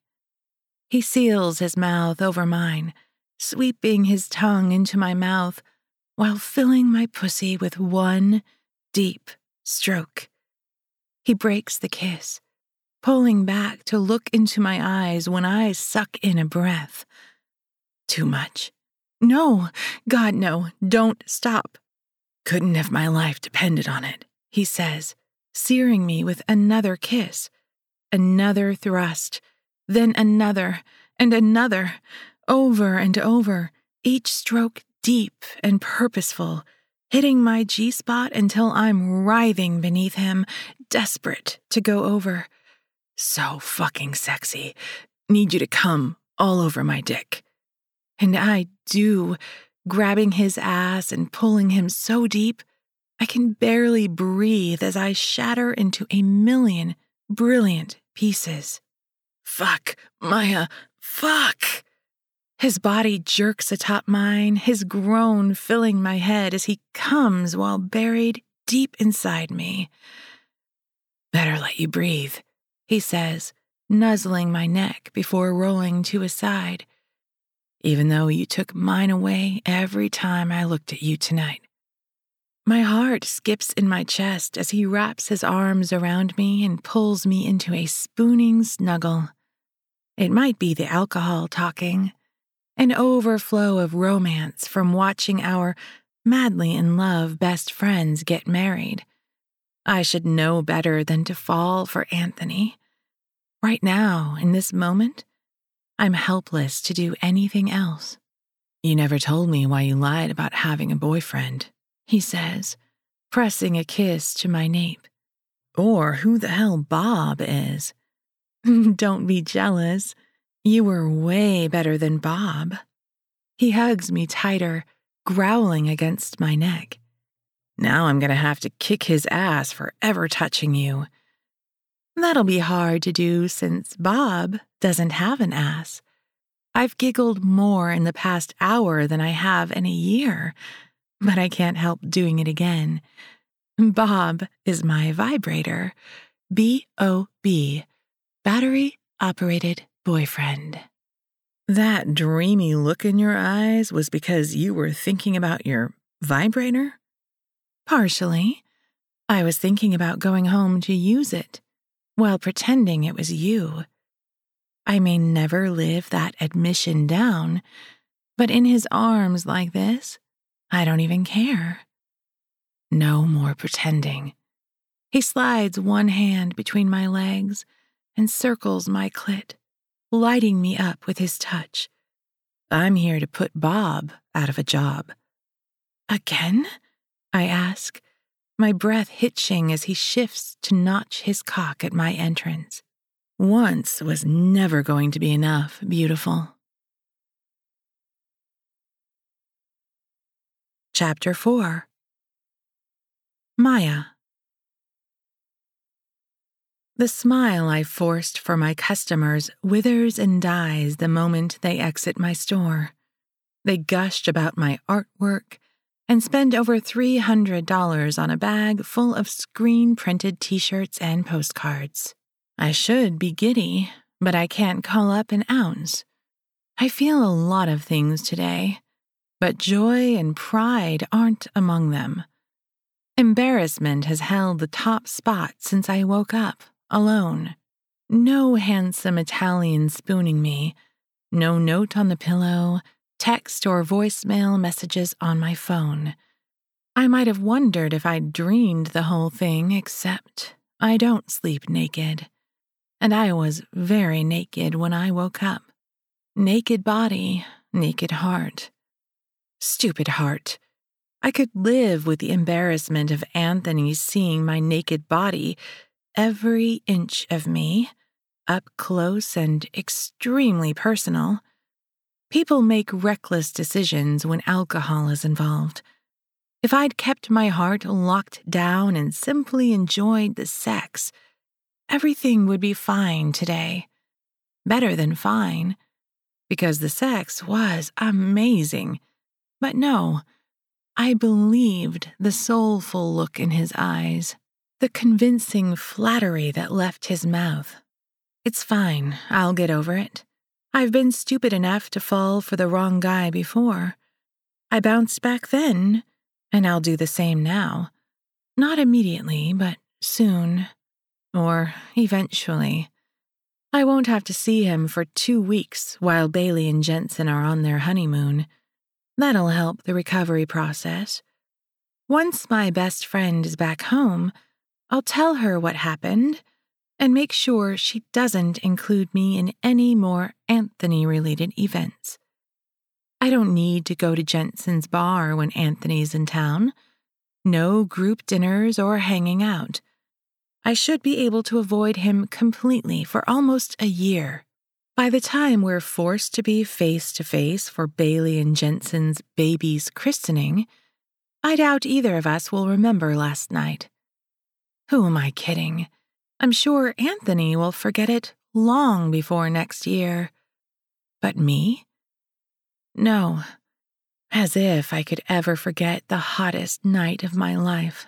He seals his mouth over mine sweeping his tongue into my mouth while filling my pussy with one deep stroke. He breaks the kiss, pulling back to look into my eyes when I suck in a breath. Too much. No, God, no, don't stop. Couldn't if my life depended on it, he says, searing me with another kiss, another thrust, then another and another over and over, each stroke deep and purposeful, hitting my G spot until I'm writhing beneath him, desperate to go over. So fucking sexy. Need you to come all over my dick. And I do, grabbing his ass and pulling him so deep, I can barely breathe as I shatter into a million brilliant pieces. Fuck, Maya, fuck! His body jerks atop mine, his groan filling my head as he comes while buried deep inside me. Better let you breathe, he says, nuzzling my neck before rolling to his side. Even though you took mine away every time I looked at you tonight. My heart skips in my chest as he wraps his arms around me and pulls me into a spooning snuggle. It might be the alcohol talking an overflow of romance from watching our madly in love best friends get married. I should know better than to fall for Anthony. Right now, in this moment, I'm helpless to do anything else. You never told me why you lied about having a boyfriend, he says, pressing a kiss to my nape. Or who the hell Bob is. *laughs* Don't be jealous. You were way better than Bob. He hugs me tighter, growling against my neck. Now I'm going to have to kick his ass for ever touching you. That'll be hard to do since Bob doesn't have an ass. I've giggled more in the past hour than I have in a year, but I can't help doing it again. Bob is my vibrator. B O B, battery operated boyfriend. That dreamy look in your eyes was because you were thinking about your vibrator? Partially. I was thinking about going home to use it while pretending it was you. I may never live that admission down, but in his arms like this, I don't even care. No more pretending. He slides one hand between my legs and circles my clit, lighting me up with his touch. I'm here to put Bob out of a job. Again? I ask, my breath hitching as he shifts to notch his cock at my entrance. Once was never going to be enough, beautiful. Chapter 4 Maya The smile I forced for my customers withers and dies the moment they exit my store. They gushed about my artwork and spend over $300 on a bag full of screen printed t shirts and postcards. I should be giddy, but I can't call up an ounce. I feel a lot of things today, but joy and pride aren't among them. Embarrassment has held the top spot since I woke up, alone. No handsome Italian spooning me, no note on the pillow, text or voicemail messages on my phone. I might have wondered if I'd dreamed the whole thing, except I don't sleep naked. And I was very naked when I woke up. Naked body, naked heart. Stupid heart. I could live with the embarrassment of Anthony seeing my naked body, every inch of me, up close and extremely personal. People make reckless decisions when alcohol is involved. If I'd kept my heart locked down and simply enjoyed the sex, everything would be fine today. Better than fine, because the sex was amazing. But no, I believed the soulful look in his eyes, the convincing flattery that left his mouth. It's fine, I'll get over it. I've been stupid enough to fall for the wrong guy before. I bounced back then, and I'll do the same now. Not immediately, but soon. Or eventually. I won't have to see him for two weeks while Bailey and Jensen are on their honeymoon. That'll help the recovery process. Once my best friend is back home, I'll tell her what happened and make sure she doesn't include me in any more Anthony related events. I don't need to go to Jensen's bar when Anthony's in town. No group dinners or hanging out. I should be able to avoid him completely for almost a year. By the time we're forced to be face to face for Bailey and Jensen's baby's christening, I doubt either of us will remember last night. Who am I kidding? I'm sure Anthony will forget it long before next year. But me? No. As if I could ever forget the hottest night of my life.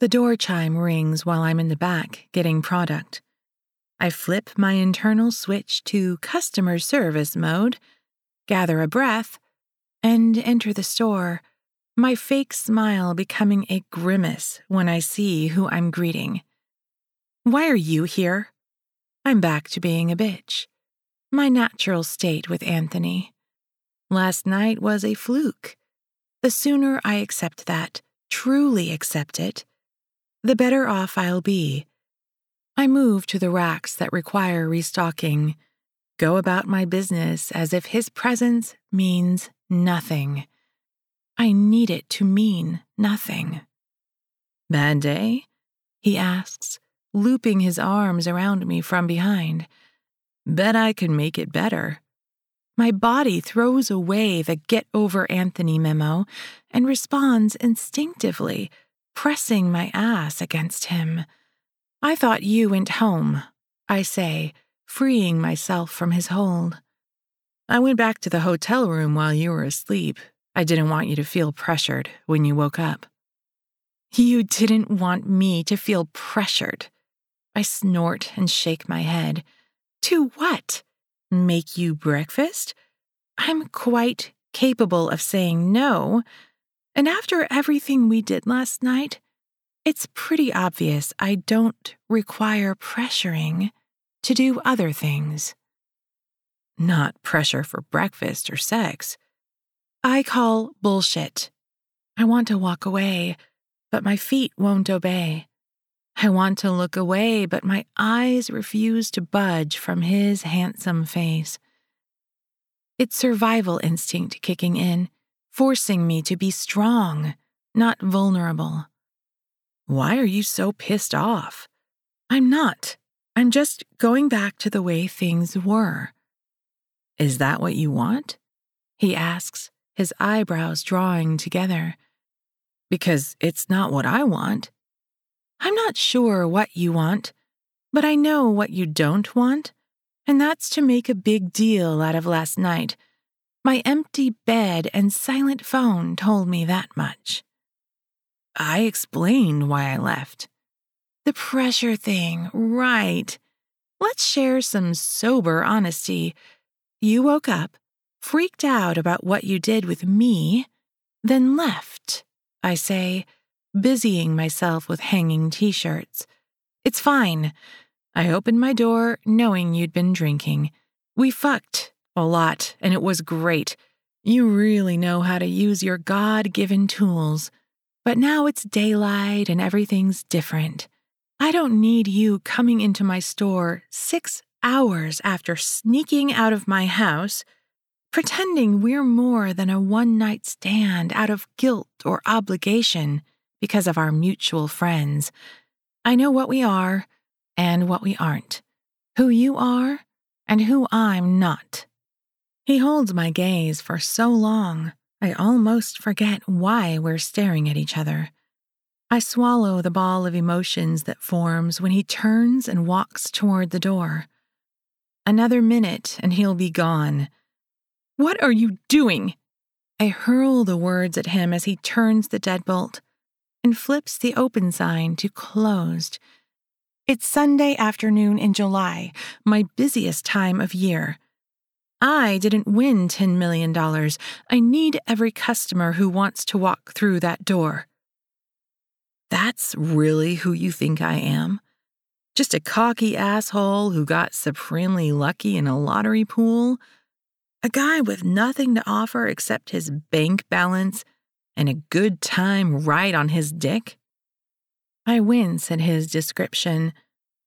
The door chime rings while I'm in the back getting product. I flip my internal switch to customer service mode, gather a breath, and enter the store, my fake smile becoming a grimace when I see who I'm greeting. Why are you here? I'm back to being a bitch. My natural state with Anthony. Last night was a fluke. The sooner I accept that, truly accept it, the better off I'll be. I move to the racks that require restocking. go about my business as if his presence means nothing. I need it to mean nothing. Bad day? He asks, looping his arms around me from behind. Bet I can make it better. My body throws away the get over Anthony memo and responds instinctively, pressing my ass against him. I thought you went home, I say, freeing myself from his hold. I went back to the hotel room while you were asleep. I didn't want you to feel pressured when you woke up. You didn't want me to feel pressured. I snort and shake my head. To what? Make you breakfast? I'm quite capable of saying no. And after everything we did last night, it's pretty obvious I don't require pressuring to do other things. Not pressure for breakfast or sex. I call bullshit. I want to walk away, but my feet won't obey. I want to look away, but my eyes refuse to budge from his handsome face. It's survival instinct kicking in, forcing me to be strong, not vulnerable. Why are you so pissed off? I'm not. I'm just going back to the way things were. Is that what you want? He asks, his eyebrows drawing together. Because it's not what I want. I'm not sure what you want, but I know what you don't want, and that's to make a big deal out of last night. My empty bed and silent phone told me that much. I explained why I left. The pressure thing, right. Let's share some sober honesty. You woke up, freaked out about what you did with me, then left, I say busying myself with hanging t shirts. It's fine. I opened my door knowing you'd been drinking. We fucked a lot, and it was great. You really know how to use your God given tools. But now it's daylight and everything's different. I don't need you coming into my store six hours after sneaking out of my house, pretending we're more than a one night stand out of guilt or obligation because of our mutual friends. I know what we are and what we aren't, who you are and who I'm not. He holds my gaze for so long, I almost forget why we're staring at each other. I swallow the ball of emotions that forms when he turns and walks toward the door. Another minute and he'll be gone. What are you doing? I hurl the words at him as he turns the deadbolt and flips the open sign to closed. It's Sunday afternoon in July, my busiest time of year. I didn't win $10 million. I need every customer who wants to walk through that door. That's really who you think I am? Just a cocky asshole who got supremely lucky in a lottery pool? A guy with nothing to offer except his bank balance and a good time right on his dick? I wince at his description.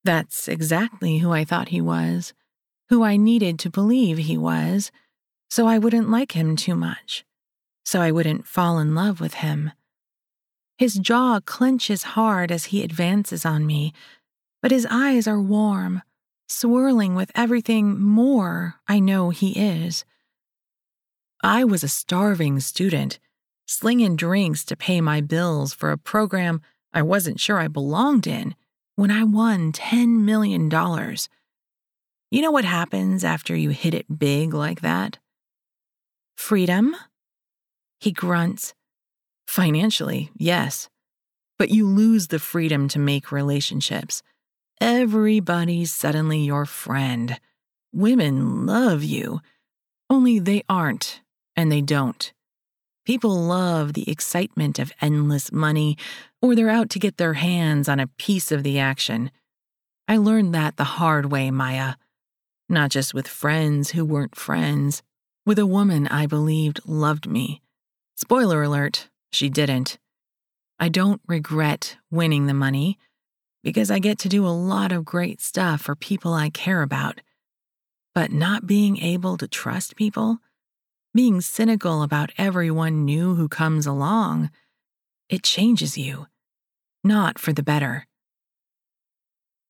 That's exactly who I thought he was, who I needed to believe he was, so I wouldn't like him too much, so I wouldn't fall in love with him. His jaw clenches hard as he advances on me, but his eyes are warm, swirling with everything more I know he is. I was a starving student slinging drinks to pay my bills for a program I wasn't sure I belonged in when I won $10 million. You know what happens after you hit it big like that? Freedom? He grunts. Financially, yes. But you lose the freedom to make relationships. Everybody's suddenly your friend. Women love you. Only they aren't, and they don't. People love the excitement of endless money, or they're out to get their hands on a piece of the action. I learned that the hard way, Maya. Not just with friends who weren't friends, with a woman I believed loved me. Spoiler alert, she didn't. I don't regret winning the money because I get to do a lot of great stuff for people I care about. but not being able to trust people, being cynical about everyone new who comes along, it changes you, not for the better.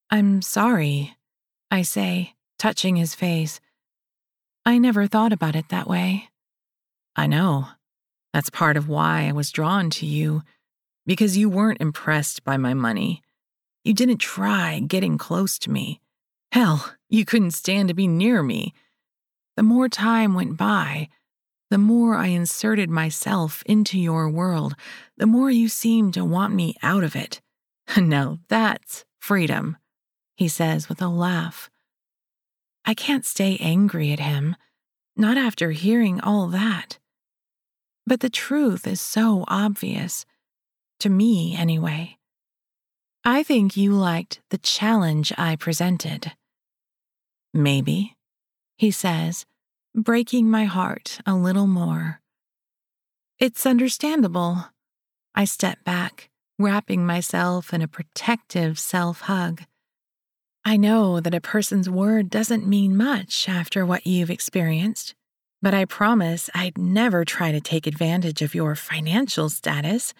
I'm sorry, I say, touching his face. I never thought about it that way. I know. That's part of why I was drawn to you, because you weren't impressed by my money. You didn't try getting close to me. Hell, you couldn't stand to be near me. The more time went by, the more I inserted myself into your world, the more you seemed to want me out of it. *laughs* Now that's freedom, he says with a laugh. I can't stay angry at him, not after hearing all that. But the truth is so obvious, to me anyway. I think you liked the challenge I presented. Maybe, he says, breaking my heart a little more. It's understandable. I step back, wrapping myself in a protective self hug. I know that a person's word doesn't mean much after what you've experienced, but I promise I'd never try to take advantage of your financial status.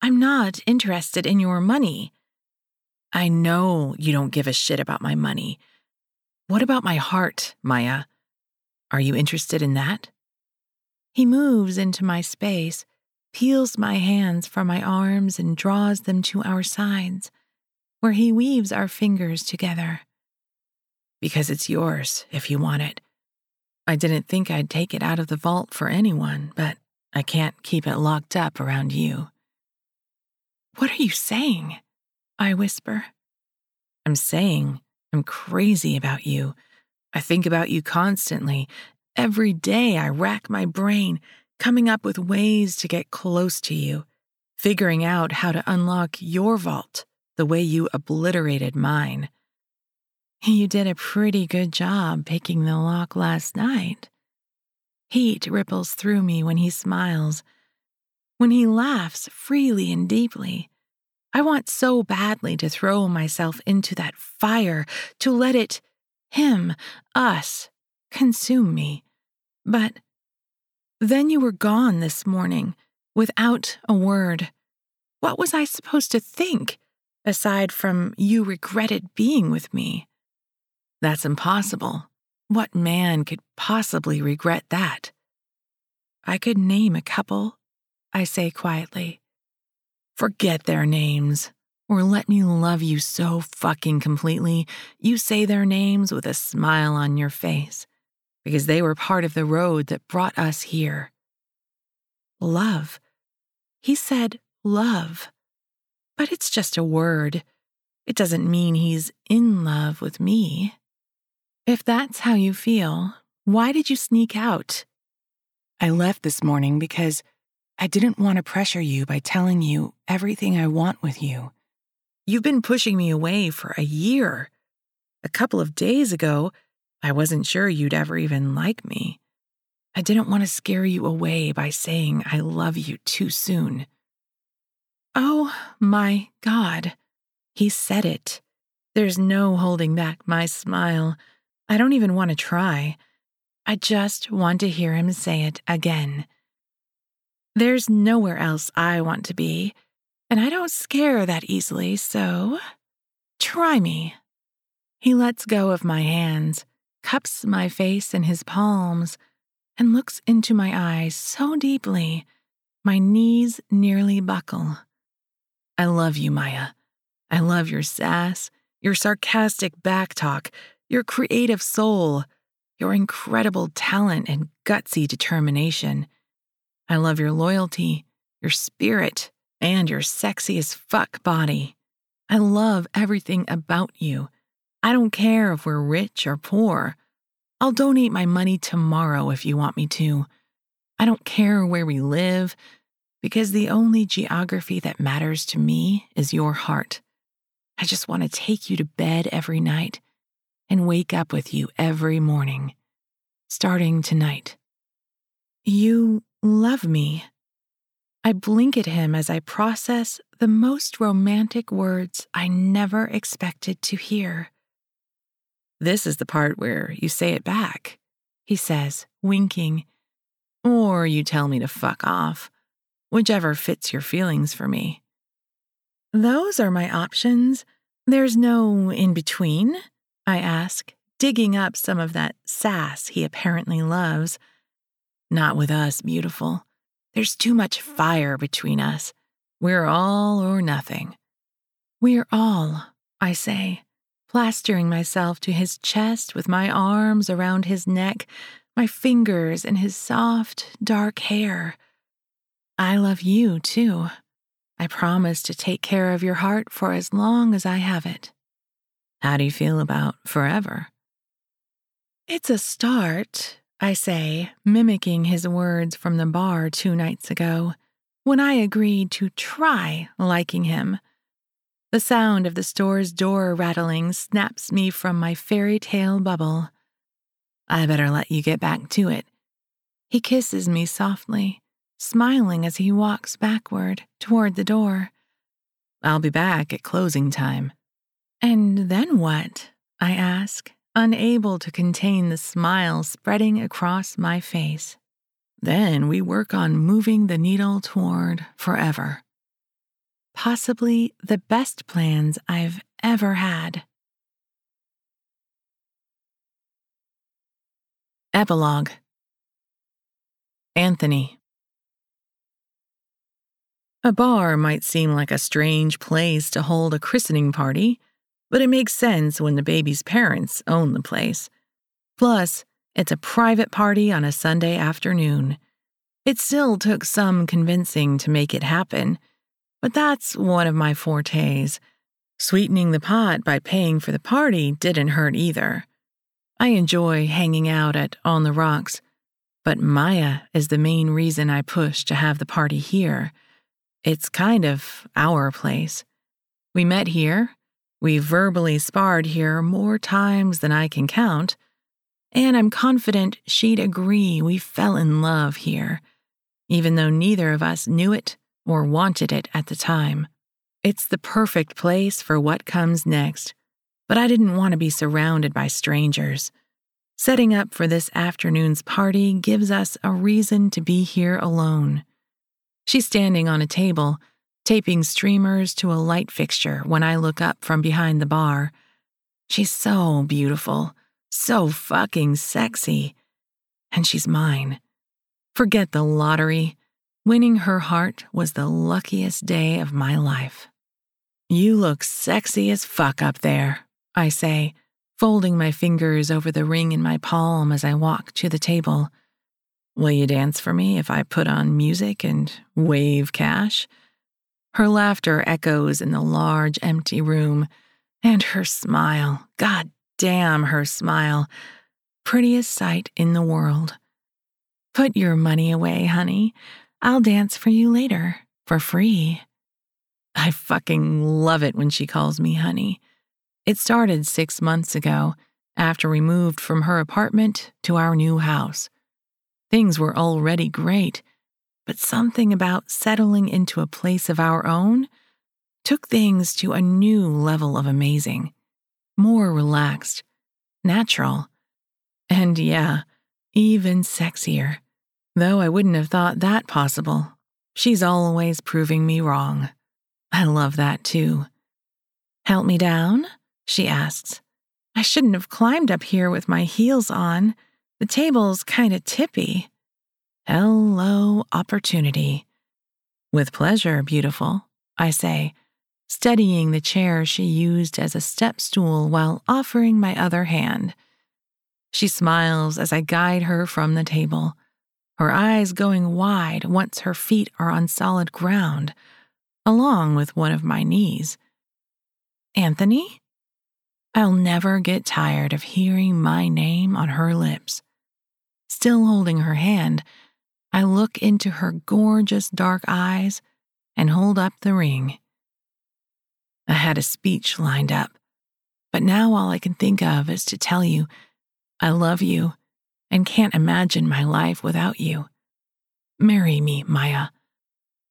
I'm not interested in your money. I know you don't give a shit about my money. What about my heart, Maya? Are you interested in that? He moves into my space, peels my hands from my arms, and draws them to our sides, where he weaves our fingers together. Because it's yours if you want it. I didn't think I'd take it out of the vault for anyone, but I can't keep it locked up around you. What are you saying? I whisper. I'm saying I'm crazy about you. I think about you constantly. Every day I rack my brain, coming up with ways to get close to you, figuring out how to unlock your vault the way you obliterated mine. You did a pretty good job picking the lock last night. Heat ripples through me when he smiles. When he laughs freely and deeply, I want so badly to throw myself into that fire, to let it, him, us, consume me. But then you were gone this morning, without a word. What was I supposed to think, aside from you regretted being with me? That's impossible. What man could possibly regret that? I could name a couple, I say quietly. Forget their names. Or let me love you so fucking completely, you say their names with a smile on your face, because they were part of the road that brought us here. Love. He said love. But it's just a word. It doesn't mean he's in love with me. If that's how you feel, why did you sneak out? I left this morning because I didn't want to pressure you by telling you everything I want with you. You've been pushing me away for a year. A couple of days ago, I wasn't sure you'd ever even like me. I didn't want to scare you away by saying I love you too soon. Oh my God. He said it. There's no holding back my smile. I don't even want to try. I just want to hear him say it again. There's nowhere else I want to be, and I don't scare that easily, so try me. He lets go of my hands, cups my face in his palms, and looks into my eyes so deeply, my knees nearly buckle. I love you, Maya. I love your sass, your sarcastic backtalk, your creative soul, your incredible talent and gutsy determination. I love your loyalty, your spirit, and your sexy as fuck body. I love everything about you. I don't care if we're rich or poor. I'll donate my money tomorrow if you want me to. I don't care where we live, because the only geography that matters to me is your heart. I just want to take you to bed every night and wake up with you every morning, starting tonight. You love me. I blink at him as I process the most romantic words I never expected to hear. This is the part where you say it back, he says, winking. Or you tell me to fuck off, whichever fits your feelings for me. Those are my options. There's no in between, I ask, digging up some of that sass he apparently loves. Not with us, beautiful. There's too much fire between us. We're all or nothing. We're all, I say, plastering myself to his chest with my arms around his neck, my fingers in his soft, dark hair. I love you, too. I promise to take care of your heart for as long as I have it. How do you feel about forever? It's a start, I say, mimicking his words from the bar two nights ago, when I agreed to try liking him. The sound of the store's door rattling snaps me from my fairy tale bubble. I better let you get back to it. He kisses me softly, smiling as he walks backward toward the door. I'll be back at closing time. And then what? I ask, unable to contain the smile spreading across my face. Then we work on moving the needle toward forever. Possibly the best plans I've ever had. Epilogue Anthony a bar might seem like a strange place to hold a christening party, but it makes sense when the baby's parents own the place. Plus, it's a private party on a Sunday afternoon. It still took some convincing to make it happen, but that's one of my fortes. Sweetening the pot by paying for the party didn't hurt either. I enjoy hanging out at On the Rocks, but Maya is the main reason I push to have the party here. It's kind of our place. We met here. We verbally sparred here more times than I can count. And I'm confident she'd agree we fell in love here, even though neither of us knew it or wanted it at the time. It's the perfect place for what comes next, but I didn't want to be surrounded by strangers. Setting up for this afternoon's party gives us a reason to be here alone. She's standing on a table, taping streamers to a light fixture when I look up from behind the bar. She's so beautiful, so fucking sexy. And she's mine. Forget the lottery. Winning her heart was the luckiest day of my life. You look sexy as fuck up there, I say, folding my fingers over the ring in my palm as I walk to the table. Will you dance for me if I put on music and wave cash? Her laughter echoes in the large, empty room, and her smile, god damn her smile, prettiest sight in the world. Put your money away, honey. I'll dance for you later, for free. I fucking love it when she calls me honey. It started six months ago, after we moved from her apartment to our new house. Things were already great, but something about settling into a place of our own took things to a new level of amazing, more relaxed, natural, and yeah, even sexier. Though I wouldn't have thought that possible. She's always proving me wrong. I love that too. Help me down? She asks. I shouldn't have climbed up here with my heels on. The table's kind of tippy. Hello, opportunity. With pleasure, beautiful, I say, steadying the chair she used as a step stool while offering my other hand. She smiles as I guide her from the table, her eyes going wide once her feet are on solid ground, along with one of my knees. Anthony? I'll never get tired of hearing my name on her lips. Still holding her hand, I look into her gorgeous dark eyes and hold up the ring. I had a speech lined up, but now all I can think of is to tell you I love you and can't imagine my life without you. Marry me, Maya.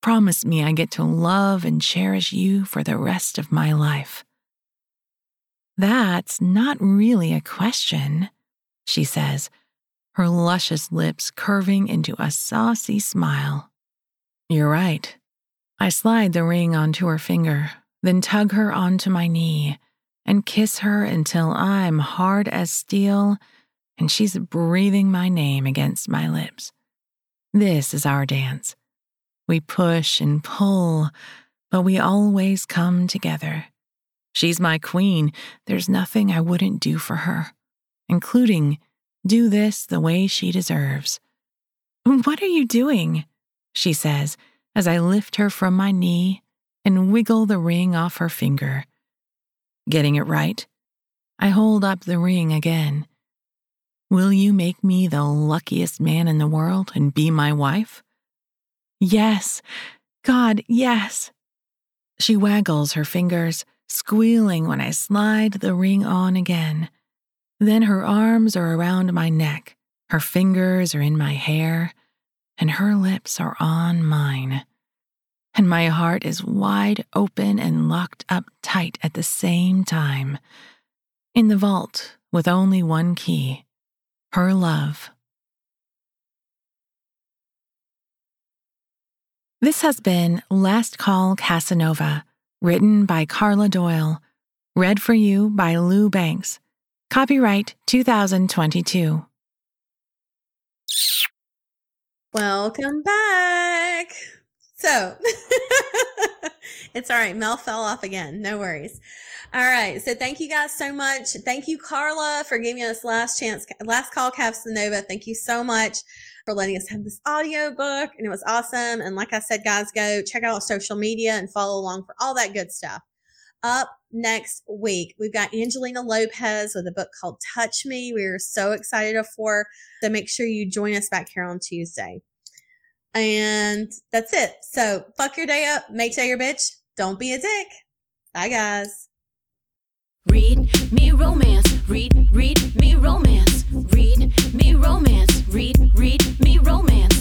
Promise me I get to love and cherish you for the rest of my life. That's not really a question, she says, her luscious lips curving into a saucy smile. You're right. I slide the ring onto her finger, then tug her onto my knee and kiss her until I'm hard as steel and she's breathing my name against my lips. This is our dance. We push and pull, but we always come together. She's my queen. There's nothing I wouldn't do for her, including do this the way she deserves. What are you doing? She says as I lift her from my knee and wiggle the ring off her finger. Getting it right. I hold up the ring again. Will you make me the luckiest man in the world and be my wife? Yes, God, yes. She waggles her fingers, squealing when I slide the ring on again. Then her arms are around my neck, her fingers are in my hair, and her lips are on mine. And my heart is wide open and locked up tight at the same time. In the vault, with only one key her love. This has been Last Call Casanova, written by Carla Doyle, read for you by Lou Banks. Copyright 2022. Welcome back. So, *laughs* it's all right. Mel fell off again. No worries. All right. So, thank you guys so much. Thank you, Carla, for giving us last chance, last call, Casanova. Thank you so much for letting us have this audio book. And it was awesome. And like I said, guys, go check out social media and follow along for all that good stuff. Up next week, we've got Angelina Lopez with a book called Touch Me. We're so excited for. So make sure you join us back here on Tuesday. And that's it. So fuck your day up. Make sure your bitch. Don't be a dick. Bye, guys. Read me romance. Read, read me romance. Read me romance. Read, read me